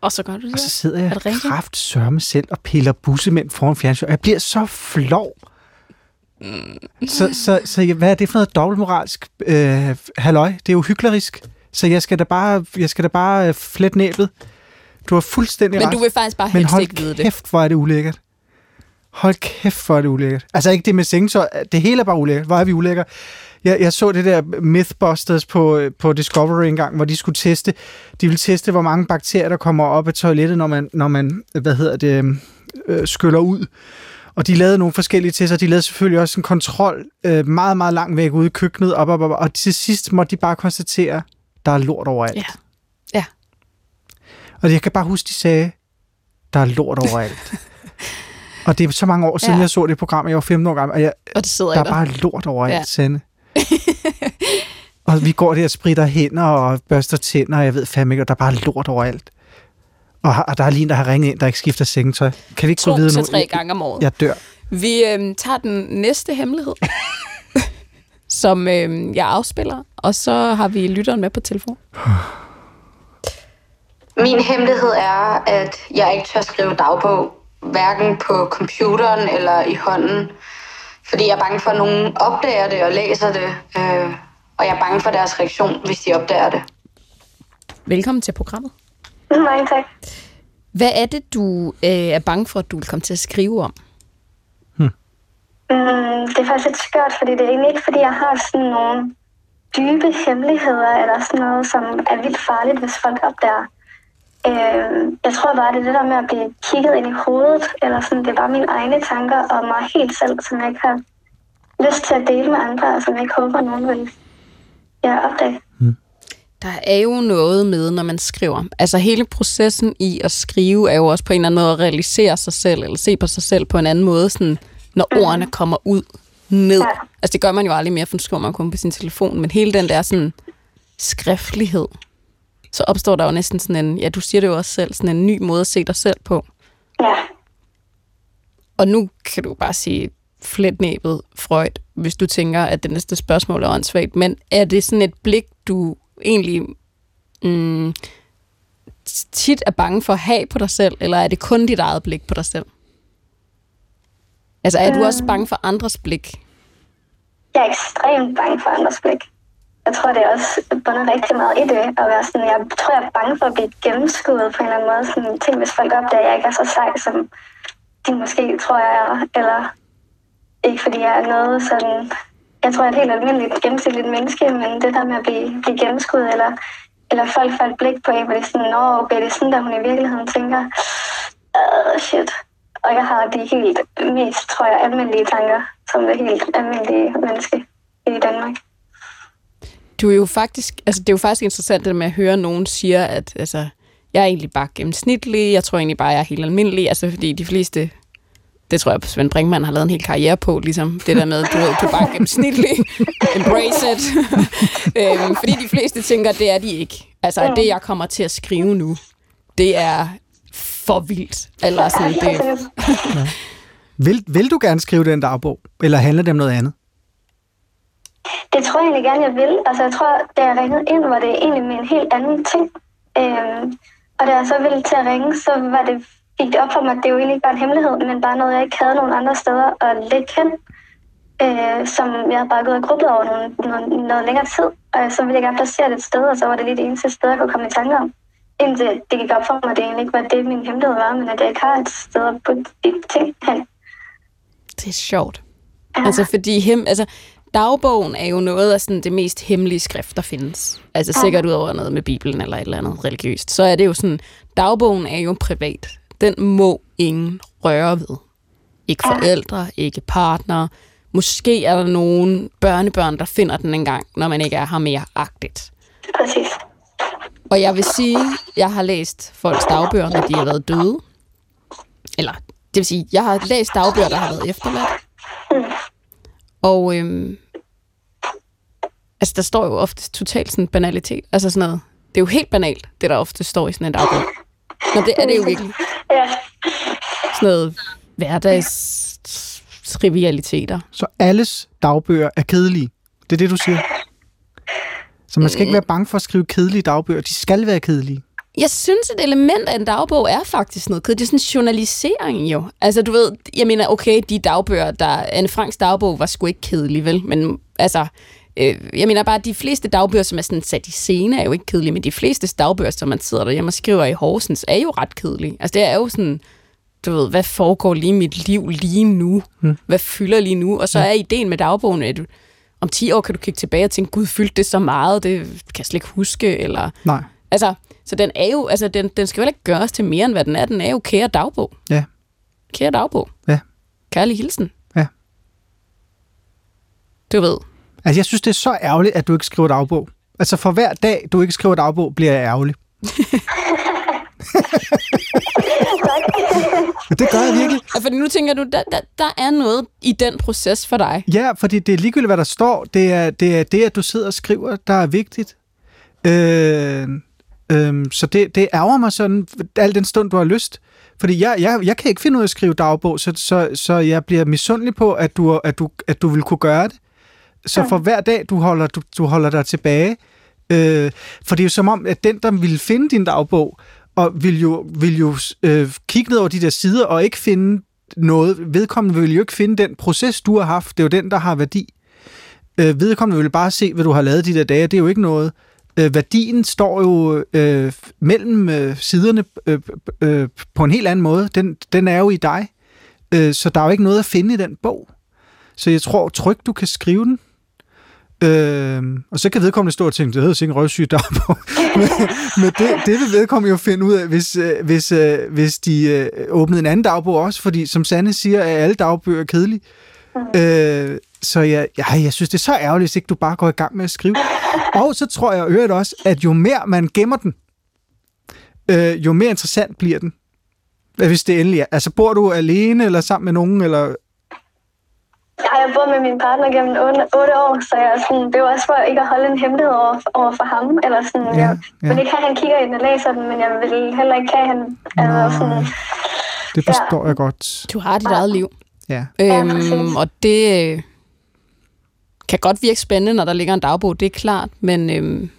Og så gør du det. Og så sidder jeg kraft sørme selv og piller bussemænd foran fjernsyn. Og jeg bliver så flov. Så, så, så jeg- hvad er det for noget dobbeltmoralsk øh, halløj? Det er jo hyklerisk. Så jeg skal da bare, jeg skal da bare øh, flette næbet. Du har fuldstændig Men ret. du vil faktisk bare Men helst hold ikke vide det. kæft, hvor er det ulækkert. Hold kæft, hvor er det ulækkert. Altså ikke det med sengetøj. Det hele er bare ulækkert. Hvor er vi ulækkert. Jeg, jeg så det der Mythbusters på, på Discovery engang, hvor de skulle teste, de ville teste, hvor mange bakterier, der kommer op af toilettet, når man, når man hvad hedder det, øh, skyller ud. Og de lavede nogle forskellige tester. De lavede selvfølgelig også en kontrol øh, meget, meget langt væk ude i køkkenet. Op, op, op, og til sidst måtte de bare konstatere, der er lort overalt. Ja. Og jeg kan bare huske, de sagde, der er lort overalt. [laughs] og det er så mange år siden, Ja. jeg så det program. Jeg var 15 år gammel, og jeg, Og det sidder der er dig. bare lort overalt, Ja. Sande. [laughs] og vi går der og spritter hænder og børster tænder, og jeg ved fandme ikke, og der er bare lort overalt. Og, og der er lige en, der har ringet ind, der ikke skifter sengetøj. Kan vi ikke To videre til nu? tre gange om året. Jeg dør. Vi øhm, tager den næste hemmelighed, [laughs] som øhm, jeg afspiller, og så har vi lytteren med på telefon. [sighs] [sniffs] Min hemmelighed er, at jeg ikke tør skrive dagbog, hverken på computeren eller i hånden. Fordi jeg er bange for, at nogen opdager det og læser det. Øh, og jeg er bange for deres reaktion, hvis de opdager det. Velkommen til programmet. Mange tak. Hvad er det, du øh, er bange for, at du vil komme til at skrive om? Mm, det er faktisk lidt skørt, fordi det er egentlig ikke, fordi jeg har sådan nogle dybe hemmeligheder, eller sådan noget, som er vildt farligt, hvis folk opdager. Øh, jeg tror bare, det er det der med at blive kigget ind i hovedet, eller sådan, det er bare mine egne tanker om mig helt selv, som jeg ikke har lyst til at dele med andre, og som jeg ikke håber, nogen vil ja, opdage. Der er jo noget med, når man skriver. Altså hele processen i at skrive er jo også på en eller anden måde at realisere sig selv, eller se på sig selv på en anden måde, sådan, når mm. ordene kommer ud ned. Ja. Altså det gør man jo aldrig mere, for nu skriver man kun på sin telefon, men hele den der sådan skriftlighed, så opstår der jo næsten sådan en, ja du siger det jo også selv, sådan en ny måde at se dig selv på. Ja. Og nu kan du bare sige fletnæbet Freud, hvis du tænker, at det næste spørgsmål er åndssvagt. Men er det sådan et blik, du egentlig mm, tit er bange for at have på dig selv, eller er det kun dit eget blik på dig selv? Altså er du også bange for andres blik? Jeg er ekstremt bange for andres blik. Jeg tror, det er også bundet rigtig meget i det. At være sådan, jeg tror, jeg er bange for at blive gennemskuet på en eller anden måde. Sådan, ting, hvis folk opdager, at jeg ikke er så sej, som de måske tror, jeg er. Eller ikke fordi jeg er noget sådan... Jeg tror, jeg er et helt almindeligt, gennemsnitligt menneske, men det der med at blive, blive gennemskuet, eller, eller folk får et blik på en, hvor det er sådan, Nå, okay, det er sådan, der hun i virkeligheden tænker, uh, shit. Og jeg har de helt mest, tror jeg, almindelige tanker, som det helt almindelige menneske i Danmark. Du er jo faktisk, altså det er jo faktisk interessant det der med at høre, at nogen siger, at altså, jeg er egentlig bare gennemsnitlig, jeg tror egentlig bare, jeg er helt almindelig, altså fordi de fleste, det tror jeg, Svend Brinkmann har lavet en hel karriere på, ligesom det der med, du, ved, du er bare gennemsnitlig, [laughs] embrace it, [laughs] øhm, fordi de fleste tænker, det er de ikke. Altså, at det jeg kommer til at skrive nu, det er for vildt, eller sådan, det, Vil, vil du gerne skrive den dagbog? Eller handler det om noget andet? Det tror jeg egentlig gerne, jeg vil. Altså, jeg tror, da jeg ringede ind, var det egentlig med en helt anden ting. Øhm, og da jeg så ville til at ringe, så var det, gik det op for mig, at det jo egentlig ikke bare en hemmelighed, men bare noget, jeg ikke havde nogen andre steder at lægge hen. Øh, som jeg havde bare gået og grublet over noget, noget, noget længere tid. Og så ville jeg gerne placere det et sted, og så var det lige det eneste sted, jeg kunne komme i tanke om. Indtil det gik op for mig, at det egentlig ikke var det, min hemmelighed var, men at jeg ikke har et sted at putte de ting hen. det er sjovt. Altså, fordi hem, altså, dagbogen er jo noget af sådan det mest hemmelige skrift, der findes. Altså sikkert ud over noget med Bibelen eller et eller andet religiøst. Så er det jo sådan, dagbogen er jo privat. Den må ingen røre ved. Ikke forældre, ikke partner. Måske er der nogle børnebørn, der finder den engang, når man ikke er her mere agtigt. Præcis. Og jeg vil sige, jeg har læst folks dagbøger, når de har været døde. Eller, det vil sige, jeg har læst dagbøger, der har været efterladt. Og øhm, altså, der står jo ofte totalt sådan banalitet. Altså sådan noget. Det er jo helt banalt, det der ofte står i sådan en dagbog. Nå, det er det jo virkelig. Ja. Sådan noget hverdags trivialiteter. Så alles dagbøger er kedelige. Det er det, du siger. Så man skal ikke være bange for at skrive kedelige dagbøger. De skal være kedelige. Jeg synes, et element af en dagbog er faktisk noget kedeligt. Det er sådan en journalisering jo. Altså, du ved, jeg mener, okay, de dagbøger, der... Anne Franks dagbog var sgu ikke kedelig, vel? Men altså, øh, jeg mener bare, at de fleste dagbøger, som er sådan sat i scene, er jo ikke kedelige, men de fleste dagbøger, som man sidder derhjemme og skriver i Horsens, er jo ret kedelige. Altså, det er jo sådan, du ved, hvad foregår lige i mit liv lige nu? Hmm. Hvad fylder lige nu? Og så er ideen med dagbogen, at du, om 10 år kan du kigge tilbage og tænke, gud, fyldte det så meget, det kan jeg slet ikke huske, eller... Nej. Altså, så den er jo, altså, den, den skal jo ikke gøres til mere, end hvad den er. Den er jo kære dagbog. Ja. Kære dagbog. Ja. Kærlig hilsen. Ja. Du ved. Altså, jeg synes, det er så ærgerligt, at du ikke skriver dagbog. Altså, for hver dag, du ikke skriver dagbog, bliver jeg ærgerlig. [laughs] Det gør jeg virkelig. Ja, fordi nu tænker du, der, der, der er noget i den proces for dig. Ja, fordi det er ligegyldigt, hvad der står. Det er det, er det at du sidder og skriver, der er vigtigt. Øh, øh, så det, det ærger mig sådan, al den stund, du har lyst. Fordi jeg, jeg, jeg kan ikke finde ud af at skrive dagbog, så, så, så jeg bliver misundelig på, at du, at, du, at du vil kunne gøre det. Så for hver dag, du holder, du, du holder dig tilbage. Øh, for det er jo som om, at den, der ville finde din dagbog, og vil jo, vil jo øh, kigge ned over de der sider og ikke finde noget. Vedkommende vil jo ikke finde den proces, du har haft. Det er jo den, der har værdi. Øh, vedkommende vil bare se, hvad du har lavet de der dage. Det er jo ikke noget. Øh, værdien står jo øh, mellem øh, siderne øh, øh, på en helt anden måde. Den, den er jo i dig. Øh, så der er jo ikke noget at finde i den bog. Så jeg tror trygt, du kan skrive den. Øh, og så kan vedkommende stå og tænke, det hedder sikkert røvsygt dagbog. [laughs] men men det, det vil vedkommende jo finde ud af, hvis, øh, hvis, øh, hvis de øh, åbnede en anden dagbog også, fordi som Sanne siger, er alle dagbøger kedelige. Øh, så jeg, ja, jeg synes, det er så ærgerligt, hvis ikke du bare går i gang med at skrive. Og så tror jeg øvrigt også, at jo mere man gemmer den, øh, jo mere interessant bliver den. Hvis det endelig er. Altså, bor du alene, eller sammen med nogen, eller Jeg har boet med min partner gennem 8, 8 år, så jeg er sådan, det var også for ikke at holde en hemmelighed over, over for ham. Eller sådan, Ja, jeg ja. vil ikke have, at han kigger i den og læser den, men jeg vil heller ikke have, at han... Altså, sådan, det forstår jeg godt. Du har dit eget liv. Ja. Øhm, præcis. og det øh, kan godt virke spændende, når der ligger en dagbog, det er klart, men øhm,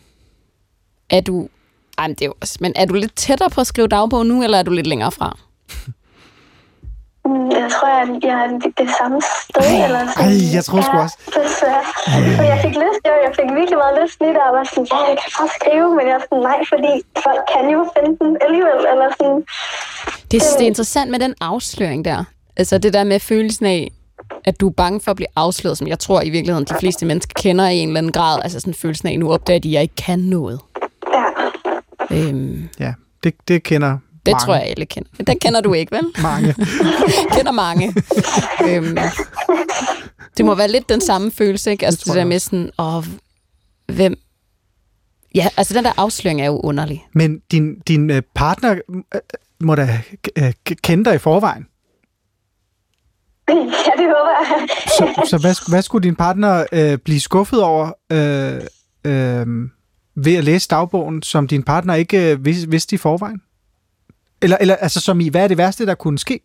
er du... Ej, men, det er jo også, men er du lidt tættere på at skrive dagbog nu, eller er du lidt længere fra? [laughs] jeg tror, at jeg er det, det samme sted. eller sådan. Ej, jeg tror sgu ja, også. Desværre. Så jeg fik lyst, jeg, jeg fik virkelig meget lyst lige der, og var sådan, ja, jeg kan bare skrive, men jeg er sådan, nej, fordi folk kan jo finde den alligevel, eller sådan. Det, det er interessant med den afsløring der. Altså det der med følelsen af, at du er bange for at blive afsløret, som jeg tror i virkeligheden, de fleste mennesker kender i en eller anden grad. Altså sådan følelsen af, nu opdager de, at jeg ikke kan noget. Ja. Øhm, Ja, det, det kender det mange. tror jeg, alle kender. Men den kender du ikke, vel? [laughs] Mange. [laughs] kender mange. øhm, det må være lidt den samme følelse, ikke? Altså Det det, der med sådan, åh, hvem... Ja, altså den der afsløring er jo underlig. Men din, din øh, partner øh, må da øh, kende dig i forvejen. ja, det håber jeg. Så, så hvad, hvad skulle din partner øh, blive skuffet over øh, øh, ved at læse dagbogen, som din partner ikke øh, vid, vidste i forvejen? Eller, eller altså som i, hvad er det værste, der kunne ske?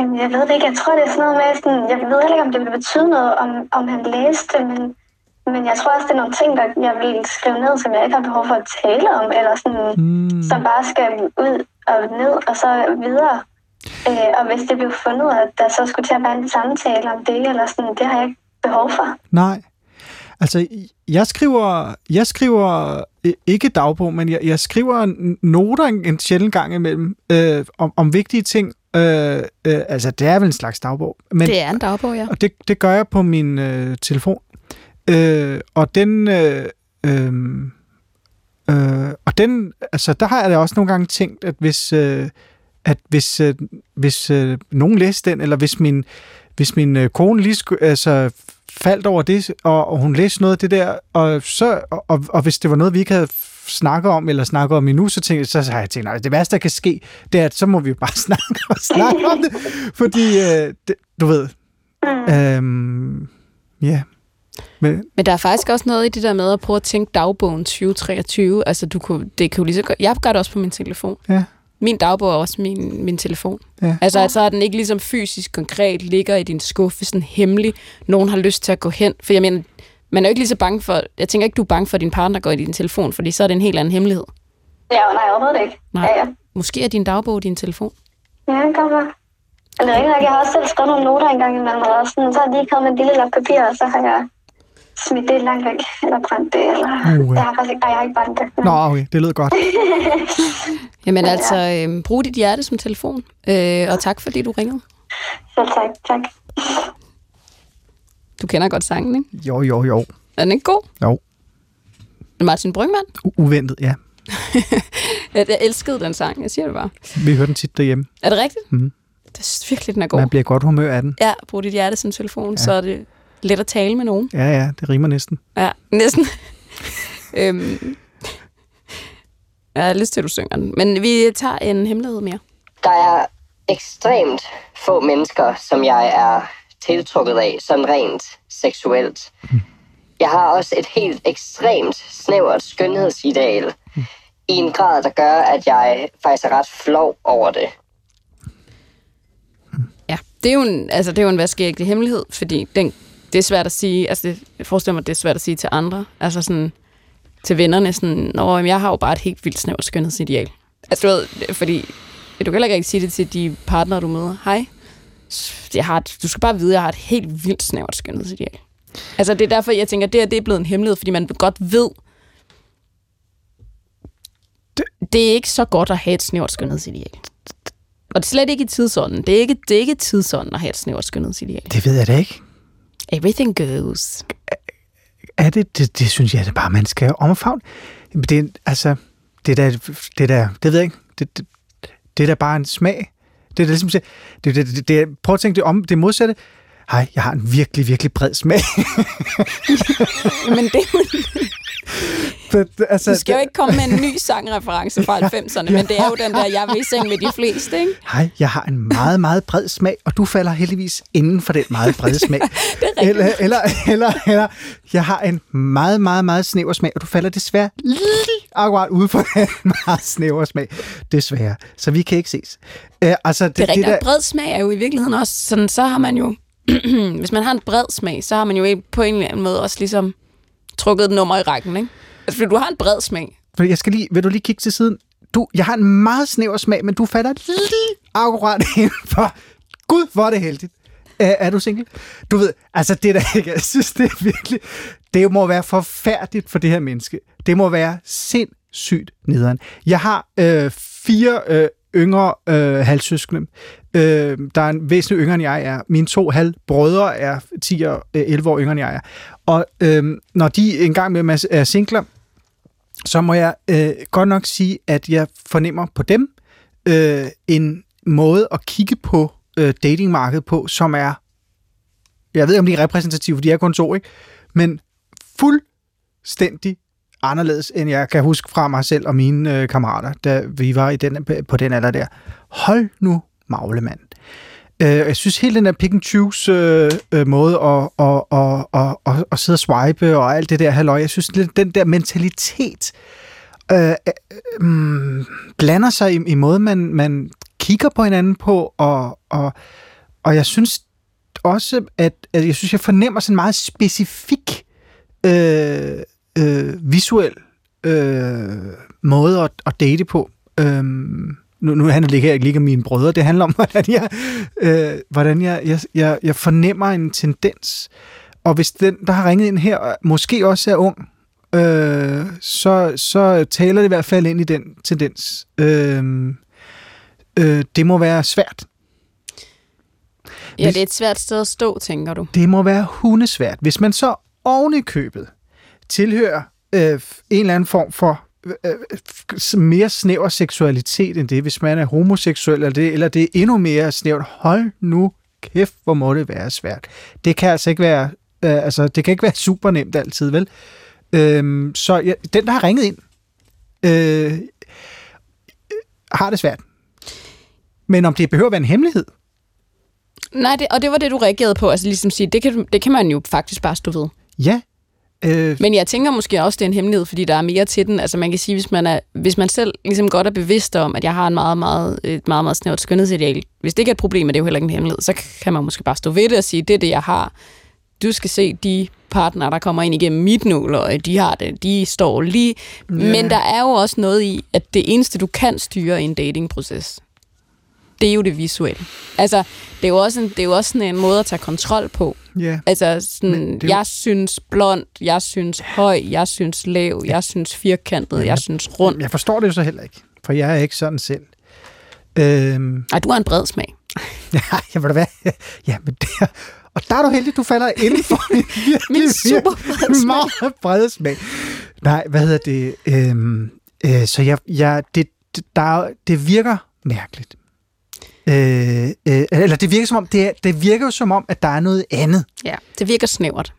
Jamen, jeg ved det ikke. Jeg tror, det er sådan noget med, sådan, jeg ved heller ikke, om det vil betyde noget, om, om han læste det, men, men jeg tror også, det er nogle ting, der jeg vil skrive ned, som jeg ikke har behov for at tale om, eller sådan, Hmm. som bare skal ud og ned, og så videre. Øh, og hvis det blev fundet, at der så skulle til at være en samtale om det, eller sådan, det har jeg ikke behov for. Nej. Altså, jeg skriver, jeg skriver øh, ikke dagbog, men jeg, jeg skriver noter en, en sjældent gang imellem øh, om, om vigtige ting. Øh, øh, altså, det er vel en slags dagbog. Men, Det er en dagbog, ja. Og det, det gør jeg på min øh, telefon. Øh, og den... Øh, øh, øh, og den... Altså, der har jeg da også nogle gange tænkt, at hvis... Øh, at hvis, øh, hvis øh, nogen læste den, eller hvis min, hvis min øh, kone lige skulle, altså, faldt over det, og, og hun læste noget af det der, og, så, og, og, og hvis det var noget, vi ikke havde snakket om, eller snakket om endnu, så, tænkte, så har jeg tænkt, nej, det værste, der kan ske, det er, at så må vi jo bare [laughs] snakke og snakke om det, fordi, øh, det, du ved, øhm, ja, men, Men der er faktisk også noget i det der med at prøve at tænke dagbogen 2023. Altså, du kunne, det kan jo lige så godt... Jeg gør det også på min telefon. ja, Min dagbog er også min, min telefon. Ja. Altså, at så er den ikke ligesom fysisk konkret ligger i din skuffe, sådan hemmelig. Nogen har lyst til at gå hen. For jeg mener, man er jo ikke lige så bange for... Jeg tænker ikke, du er bange for, at din partner går i din telefon, fordi så er det en helt anden hemmelighed. Ja, nej, overhovedet ikke. Nej. Ja, ja. Måske er din dagbog din telefon. Ja, det kan godt være. Men det er ikke jeg har også selv skrevet nogle noter engang imellem, og sådan, så har de kommet med en lille lap papir, og så har jeg smidt det langt væk, eller brændt det, eller... Uh, Jeg har faktisk ikke, ej, jeg har ikke brændt det. men- nå, okay, det lød godt. [laughs] Jamen altså, øh, brug dit hjerte som telefon. Øh, og tak, fordi du ringede. Selv tak, tak. Du kender godt sangen, ikke? Jo, jo, jo. Er den ikke god? Jo. Martin Brygman? U- uventet, ja. [laughs] Jeg, elskede den sang, jeg siger det bare. Vi hører den tit derhjemme. Er det rigtigt? Mhm. Det er virkelig, den er god. Man bliver godt humør af den. Ja, brug dit hjerte som telefon, ja. så er det let at tale med nogen. Ja, ja, det rimer næsten. Ja, næsten. [laughs] øhm, jeg har lyst til, at du synger den. Men vi tager en hemmelighed mere. Der er ekstremt få mennesker, som jeg er tiltrukket af, sådan rent seksuelt. Jeg har også et helt ekstremt snævert skønhedsideal i en grad, der gør, at jeg faktisk er ret flov over det. Ja, det er jo en, altså, det er jo en vaskeægte hemmelighed, fordi den, det er svært at sige, altså det, jeg forestiller mig, det er svært at sige til andre, altså sådan til vennerne, sådan, Nå, jamen, jeg har jo bare et helt vildt snævert skønhedsideal. Altså du ved, fordi du kan heller ikke sige det til de partnere, du møder. Hej, jeg har et, du skal bare vide, at jeg har et helt vildt snævert skønhedsideal. Altså det er derfor, jeg tænker, at det, her, det er blevet en hemmelighed, fordi man godt ved, det, det er ikke så godt at have et snævert skønhedsideal. Og det er slet ikke i tidsånden. Det er ikke, det er ikke tidsånden at have et snævert skønhedsideal. Det ved jeg da ikke. Everything goes. Er det, det, det synes jeg da bare, man skal omfavne. Det, altså, det der, det der, det ved jeg ikke. Det, det, det er da bare en smag. Det er da ligesom, det, det, det, det, det, prøv at tænke det om, det modsatte. Hej, jeg har en virkelig, virkelig bred smag. [laughs] Men det, [laughs] Det- altså, du skal jo ikke komme med en ny sangreference fra 90'erne, [laughs] men det er jo den der, jeg vil i seng med de fleste, ikke? Hej, jeg har en meget, meget bred smag, og du falder heldigvis inden for den meget brede [laughs] smag. Det er eller, eller, eller, eller, jeg har en meget, meget, meget snæver smag, og du falder desværre lige akkurat ude for den meget snævre smag. Desværre. Så vi kan ikke ses. Uh, altså, det, Det er rigtigt, der, og bred smag er jo i virkeligheden også sådan, så har man jo, [clears throat] hvis man har en bred smag, så har man jo på en eller anden måde også ligesom trukket et nummer i rækken, ikke? Altså, fordi du har en bred smag. For Jeg skal lige, vil du lige kigge til siden? Du, jeg har en meget snæver smag, men du falder lige akkurat [laughs] ind for. Gud, hvor er det heldigt. Er, er du single? Du ved, altså det der ikke, jeg synes, det er virkelig, det må være forfærdeligt for det her menneske. Det må være sindssygt nederen. Jeg har øh, fire øh, yngre øh, halvsøskende, øh, der er en væsentlig yngre end jeg er. Mine to halvbrødre er 10 og øh, 11 år yngre end jeg er. Og øh, når de engang med er singler, så må jeg øh, godt nok sige, at jeg fornemmer på dem øh, en måde at kigge på øh, datingmarkedet på, som er, jeg ved ikke, om de er repræsentative, for de er kun to, ikke? men fuldstændig anderledes, end jeg kan huske fra mig selv og mine øh, kammerater, da vi var i den, på den alder der. Hold nu maglemand. Øh, jeg synes, hele den der pick and choose øh, øh, måde at, at, at, at, at, at sidde og swipe og alt det der halløj, jeg synes, den der mentalitet øh, øh, mm, blander sig i, i måde, man, man kigger på hinanden på, og, og, og jeg synes også, at, at jeg synes, jeg fornemmer sådan en meget specifik øh, øh, visuel øh, måde at, at date på. Øhm, nu, nu handler det her ikke lige om mine brødre, det handler om, [laughs] hvordan jeg, øh, hvordan jeg, jeg, jeg, jeg fornemmer en tendens. Og hvis den, der har ringet ind her, måske også er ung, øh, så, så taler det i hvert fald ind i den tendens. Øh, øh, det må være svært. Ja, det er et svært sted at stå, tænker du. Det må være hundesvært. Hvis man så oven i købet tilhører øh, en eller anden form for øh, øh, mere snæver seksualitet end det, hvis man er homoseksuel, eller det, eller det er endnu mere snævert. Hold nu kæft, hvor må det være svært. Det kan altså ikke være, øh, altså, det kan ikke være super nemt altid, vel? Øhm, så ja, den, der har ringet ind, øh, har det svært. Men om det behøver at være en hemmelighed, Nej, det, og det var det, du reagerede på. Altså ligesom sige, det kan, det kan man jo faktisk bare stå ved. ja. Øh, Men jeg tænker måske også, det er en hemmelighed, fordi der er mere til den. Altså man kan sige, hvis man, er, hvis man selv ligesom godt er bevidst om, at jeg har en meget, meget, et meget, meget snævert skønhedsideal. Hvis det ikke er et problem, og det er jo heller ikke en hemmelighed, så kan man måske bare stå ved det og sige, det er det, jeg har. Du skal se de partnere, der kommer ind igennem mit nåløje, de har det, de står lige. Ja. Men der er jo også noget i, at det eneste, du kan styre i en datingproces, det er jo det visuelle. Altså, det er jo også en, det er jo også sådan en måde at tage kontrol på. Ja. Altså, sådan, jo- jeg synes blond, jeg synes høj, jeg synes lav, jeg synes firkantet, jeg synes rund. Jeg forstår det jo så heller ikke, for jeg er ikke sådan selv. Øhm, Ej, du har en bred smag. [laughs] ja, jeg ved da hvad. [laughs] Ja, men det er, Og der er du heldig, du falder inden [laughs] for en virkelig, Min super brede smag. meget brede smag. Nej, hvad hedder det? Øhm, øh, så jeg, jeg, det, der, er- det virker mærkeligt. Øh, øh, eller det virker som om, det, er, det virker jo som om, at der er noget andet. Ja, det virker snævert.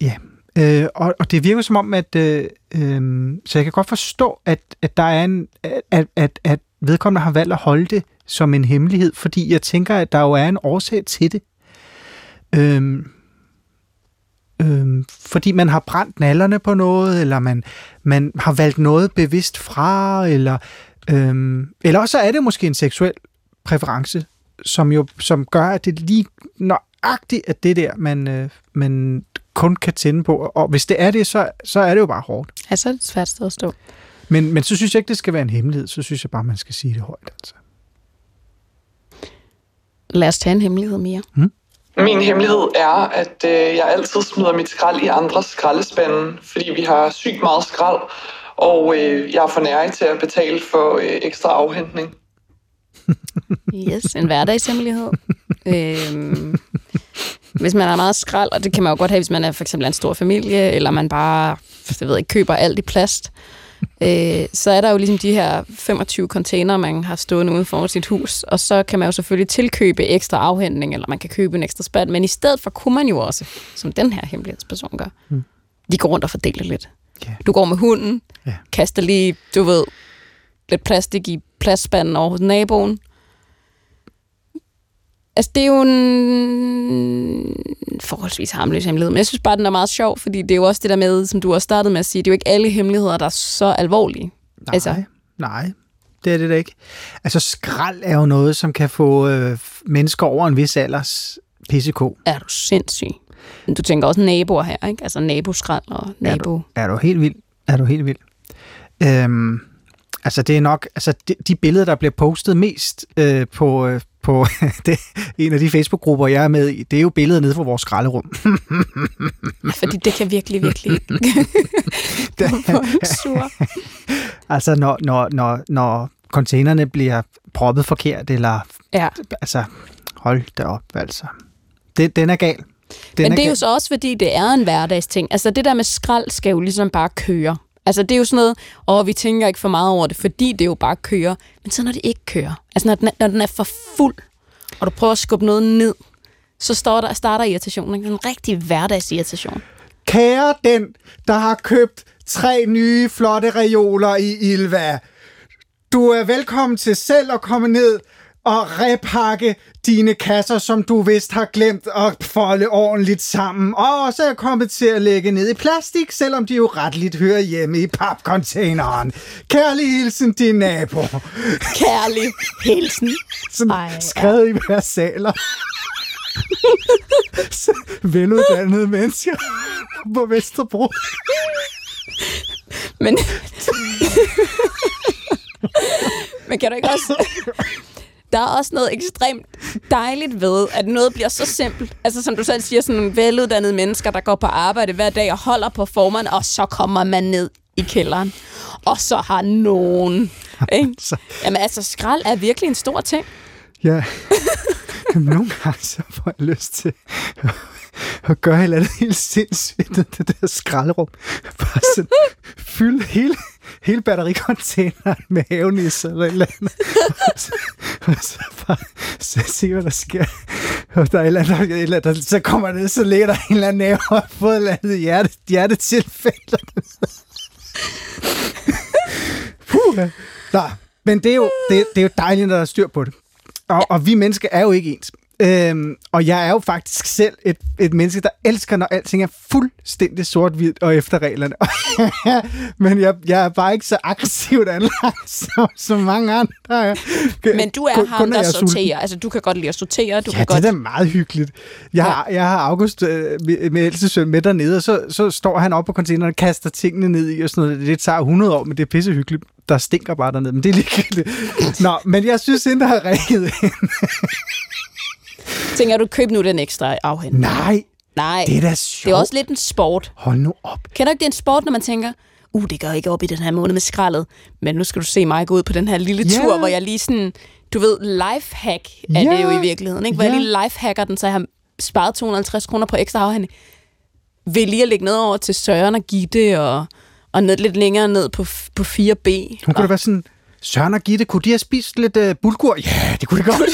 Ja, øh, og, og det virker som om, at... Øh, øh, så jeg kan godt forstå, at, at der er en... At, at, at vedkommende har valgt at holde det som en hemmelighed, fordi jeg tænker, at der jo er en årsag til det. Øh, øh, fordi man har brændt nallerne på noget, eller man, man har valgt noget bevidst fra, eller, øh, eller også er det måske en seksuel præference, som jo som gør, at det lige nøjagtigt er det der, man, øh, man kun kan tænde på. Og hvis det er det, så, så er det jo bare hårdt. Ja, så er det et svært sted at stå. Men, men så synes jeg ikke, det skal være en hemmelighed. Så synes jeg bare, man skal sige det højt. Altså. Lad os tage en hemmelighed mere. Min hemmelighed er, at øh, jeg altid smider mit skrald i andres skraldespande, fordi vi har sygt meget skrald, og øh, jeg er for nærig til at betale for øh, ekstra afhentning. Yes, en hverdagshemmelighed. øhm, hvis man er meget skrald, og det kan man jo godt have, hvis man er for eksempel en stor familie, eller man bare jeg ved ikke, køber alt i plast, øh, så er der jo ligesom de her 25 container, man har stående uden for sit hus, og så kan man jo selvfølgelig tilkøbe ekstra afhentning, eller man kan købe en ekstra spand, men i stedet for kunne man jo også, som den her hemmelighedsperson gør, Mm. de går rundt og fordeler lidt. Ja. Du går med hunden, Ja. kaster lige, du ved, lidt plastik i plastspanden over hos naboen. Altså, det er jo en forholdsvis harmløs hemmelighed, men jeg synes bare, den er meget sjov, fordi det er jo også det der med, som du også startede med at sige, det er jo ikke alle hemmeligheder, der er så alvorlige. Nej, altså. nej, det er det da ikke. Altså, skrald er jo noget, som kan få øh, mennesker over en vis alders PCK. Er du sindssyg? Du tænker også naboer her, ikke? Altså naboskrald og nabo... Er du helt vild? Er du helt vild? Øhm, altså, det er nok... Altså, de, de billeder, der bliver postet mest øh, på... Øh, på [laughs] det, en af de Facebook-grupper, jeg er med i, det er jo billeder nede fra vores skralderum. Ja, fordi det kan virkelig, virkelig en [laughs] sur. altså, når, når, når, når containerne bliver proppet forkert, eller... Ja. Altså, hold da op, altså. Det, den er gal. Den Men det er jo så også, fordi det er en hverdagsting. Altså det der med skrald skal jo ligesom bare køre. Altså det er jo sådan noget, og vi tænker ikke for meget over det, fordi det jo bare kører. Men så når det ikke kører, altså når den er, når den er for fuld, og du prøver at skubbe noget ned, så står der, starter irritationen. En rigtig hverdagsirritation. Kære den, der har købt tre nye flotte reoler i Ilva. Du er velkommen til selv at komme ned og repakke dine kasser, som du vist har glemt at folde ordentligt sammen. Og også er kommet til at lægge ned i plastik, selvom de jo retligt hører hjemme i papcontaineren. Kærlig hilsen, din nabo. Kærlig hilsen. Sådan Ej, skrevet i versaler. Veluddannede mennesker på Vesterbro. Men, men kan du ikke også... Der er også noget ekstremt dejligt ved, at noget bliver så simpelt. Altså som du selv siger, sådan nogle veluddannede mennesker, der går på arbejde hver dag og holder på formerne, og så kommer man ned i kælderen. Og så har nogen... [laughs] Ikke? Jamen altså, skrald er virkelig en stor ting. Ja. [laughs] Jamen, nogle gange så får jeg lyst til at, gøre et eller andet helt sindssygt, det der skraldrum. Bare sådan fylde hele, hele batterikontaineren med havenisser eller et eller andet. Og så, og så bare så se, hvad der sker. Og der er et eller andet, et eller andet så kommer det så ligger der en eller anden næve og har fået et eller andet hjerte, hjertetilfælde. Puh. ja. Nå, men det er, jo, det, det er jo dejligt, når der er styr på det. Og, og vi mennesker er jo ikke ens. Øhm, og jeg er jo faktisk selv et, et menneske, der elsker, når alting er fuldstændig sort-hvidt og efter reglerne. [laughs] Men jeg, jeg er bare ikke så aggressivt anlagt [laughs] som, som mange andre. Men du er Kun- ham, kun der er sulten. sorterer. Altså, du kan godt lide at sortere. Du Ja, kan det godt... er meget hyggeligt. Jeg, har, jeg har August øh, med, med ældste søn med dernede, og så, så står han oppe på containeren og kaster tingene ned i, og sådan noget. Det tager 100 år, men det er pissehyggeligt. Der stinker bare dernede, men det er ligegyldigt. [laughs] Nå, men jeg synes, at der har rækket Tænker du, køb nu den ekstra afhæng? Nej. Nej. Det er da Det er sjovt. også lidt en sport. Hold nu op. Kan du ikke, det er en sport, når man tænker, uh, det går ikke op i den her måned med skraldet, men nu skal du se mig gå ud på den her lille Ja. tur, hvor jeg lige sådan, du ved, lifehack er Ja, det jo i virkeligheden. Ikke? Hvor ja. jeg lige lifehacker den, så jeg har sparet 250 kroner på ekstra afhænding. Ved lige at lægge noget over til Søren og Gitte, og, og ned, lidt længere ned på, på 4B. Hun kunne da være sådan, Søren og Gitte, kunne de have spist lidt uh, bulgur? Ja, det kunne de godt.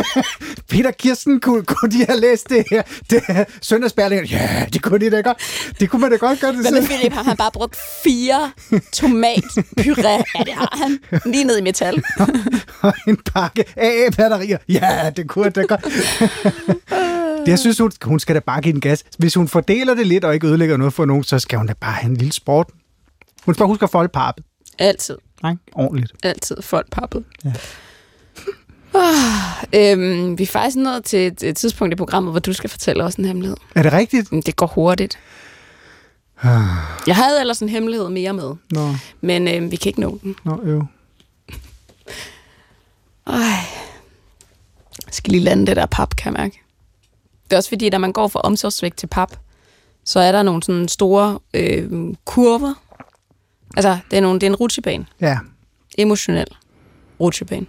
[laughs] Peter og Kirsten, kunne, kunne de have læst det her, det her søndagsbærlinger? Ja, det kunne de da godt. Det kunne man da godt gøre det selv. Philip? Har han bare brugt fire tomatpuré? Ja, det har han. Lige ned i metal. [laughs] Og en pakke AA-batterier. Ja, det kunne da godt. Det, jeg synes, hun, hun skal da bare give den gas. Hvis hun fordeler det lidt og ikke ødelægger noget for nogen, så skal hun da bare have en lille sport. Hun skal bare huske at folde pappet. Altid. Nej, ordentligt. Altid folk pappet. Ja. [laughs] Ah, øhm, vi er faktisk nået til et, et tidspunkt i programmet, hvor du skal fortælle os en hemmelighed. Er det rigtigt? Men Det går hurtigt. Jeg havde ellers en hemmelighed mere med, Nå, men øhm, vi kan ikke nå den. nå, øv. Ej. Jeg skal lige lande det der pap, kan jeg mærke. Det er også fordi, da man går fra omsorgsvægt til pap, så er der nogle sådan store øh, kurver. Altså, det er, nogle, det er en rutsjebane. Ja. Emotionel rutsjebane.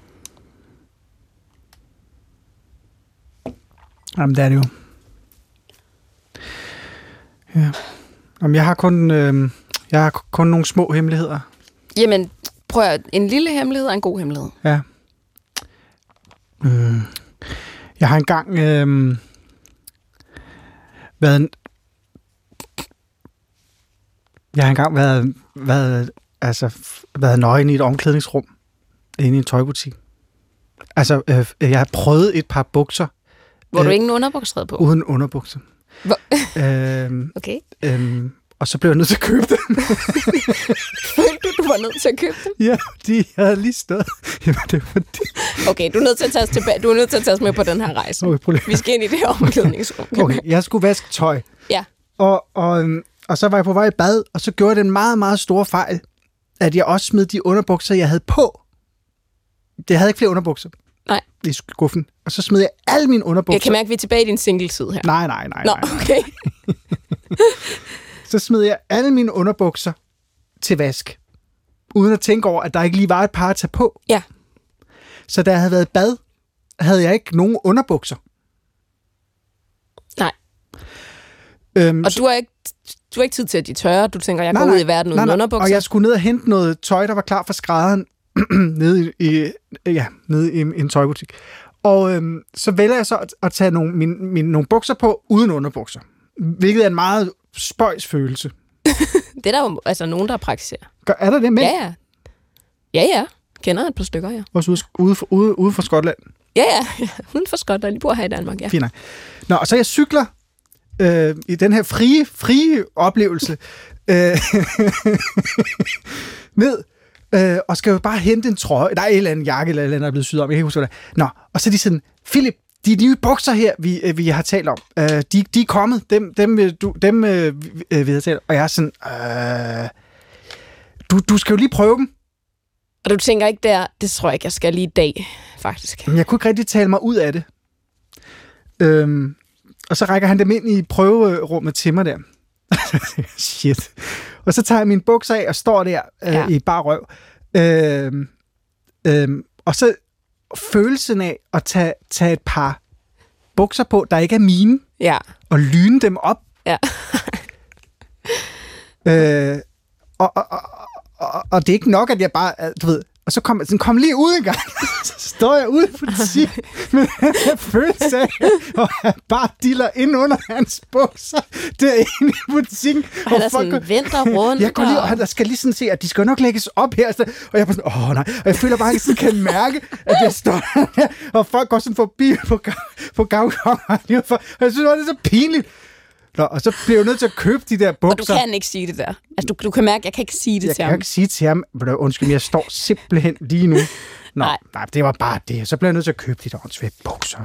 Jamen, det er det jo. Ja. Jamen, jeg har kun, øh, jeg har kun nogle små hemmeligheder. Jamen, prøv at, en lille hemmelighed er en god hemmelighed. Ja. Mm. Jeg har engang øh, været... en- Jeg har engang været, været, altså, været nøgen i et omklædningsrum inde i en tøjbutik. Altså, øh, jeg har prøvet et par bukser Hvor du Øh, ingen underbukser på. uden underbukser. Hvor, Øhm, okay. øhm, og så blev jeg nødt til at købe dem. [laughs] Følte du, du var nødt til at købe dem? ja, de havde lige stået. Jamen, det var fordi... Okay, du er nødt til at tage os tilbage. Du er nødt til at tage os med på den her rejse. Okay. Vi skal ind i det her omklædningsrum. Okay, jeg skulle vaske tøj. Ja. Og, og, øhm, og så var jeg på vej i bad, og så gjorde jeg den meget, meget store fejl, at jeg også smed de underbukser, jeg havde på. Det havde ikke flere underbukser. Nej. I skuffen. Og så smed jeg alle mine underbukser. Jeg kan mærke, at vi er tilbage i din single-tid her. Nej, nej, nej, Nå, nej. okay. [laughs] Så smed jeg alle mine underbukser til vask. Uden at tænke over, at der ikke lige var et par at tage på. Ja. Så da jeg havde været i bad, havde jeg ikke nogen underbukser. Nej. Øhm, Og du har ikke, du har ikke tid til, at de tørre. Du tænker, jeg Nej, går nej. ud i verden uden nej, nej. underbukser. Og jeg skulle ned og hente noget tøj, der var klar fra skrædderen [clears throat] nede i, ja, nede i, en- tøjbutik. Og øhm, så vælger jeg så at, tage nogle, mine, mine, nogle bukser på uden underbukser. Hvilket er en meget spøjs følelse. [laughs] Det er der jo altså nogen, der praktiserer. Gør, er der det med? Ja, ja. Ja, ja. Kender et par stykker, ja. Også ude, ude, for, ude, ude for Skotland. Ja, ja. ja. [laughs] Uden for Skotland. De bor her i Danmark, ja. Fint nok. Nå, og så jeg cykler øh, i den her frie, frie oplevelse øh, [laughs] ned, øh, og skal jo bare hente en trøje. Der er en eller anden jakke, eller et eller andet, der er blevet syet om. Jeg kan ikke huske, hvad det er. Nå, og så er de sådan, Philip, de nye bukser her, vi, øh, vi har talt om, øh, de, de er kommet. Dem, dem, øh, du, dem øh, vi, øh, vi har talt om. Og jeg er sådan, øh, du, du skal jo lige prøve dem. Og du tænker ikke der, det tror jeg ikke, jeg skal lige i dag, faktisk. Men jeg kunne ikke rigtig tale mig ud af det. Øhm, og så rækker han dem ind i prøverummet til mig der. [laughs] Shit. Og så tager jeg mine bukser af og står der øh, Ja. i bare røv. Øhm, øhm, og så følelsen af at tage, tage et par bukser på, der ikke er mine, Ja. og lyne dem op. Ja. [laughs] øh, og, og, og, og, og det er ikke nok, at jeg bare, øh, du ved, og så kom, sådan, kom lige ud en gang. så står jeg ude på butikken med den her følelse af, og han bare diller ind under hans bukser derinde i butikken. Og han er sådan, venter rundt. Jeg går lige, og han der skal lige sådan se, at de skal nok lægges op her. Og jeg er sådan, åh nej. Og jeg føler bare, at jeg sådan kan mærke, at jeg står der, og folk går sådan forbi på, på gavkongen. Og jeg synes, det er så pinligt. Nå, og så bliver jeg nødt til at købe de der bukser. Og du kan ikke sige det der. Altså, du, du kan mærke, jeg kan ikke sige det jeg til kan ham. ikke sige til ham, "Ved du, undskyld, jeg står simpelthen lige nu. Nå, Nej. nej. det var bare det. Så bliver jeg nødt til at købe de der åndssvage bukser.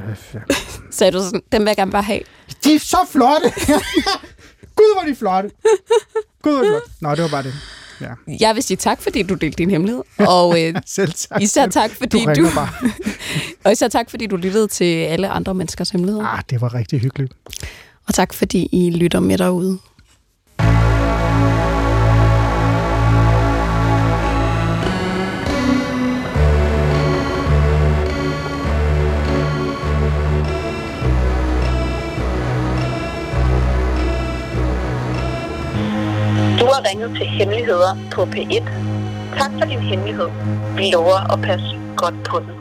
Sagde du sådan, dem vil jeg gerne bare have. De er så flotte! [laughs] Gud, hvor de flotte! Gud, hvor de flotte. Nå, det var bare det. Ja. Jeg vil sige tak, fordi du delte din hemmelighed. Og øh, [laughs] Selv tak. især tak, fordi du du, [laughs] og især tak, fordi du lyttede til alle andre menneskers hemmeligheder. Ah, det var rigtig hyggeligt. Og tak fordi I lytter med derude. Du har ringet til Hemmeligheder på P1. Tak for din hemmelighed. Vi lover at passe godt på den.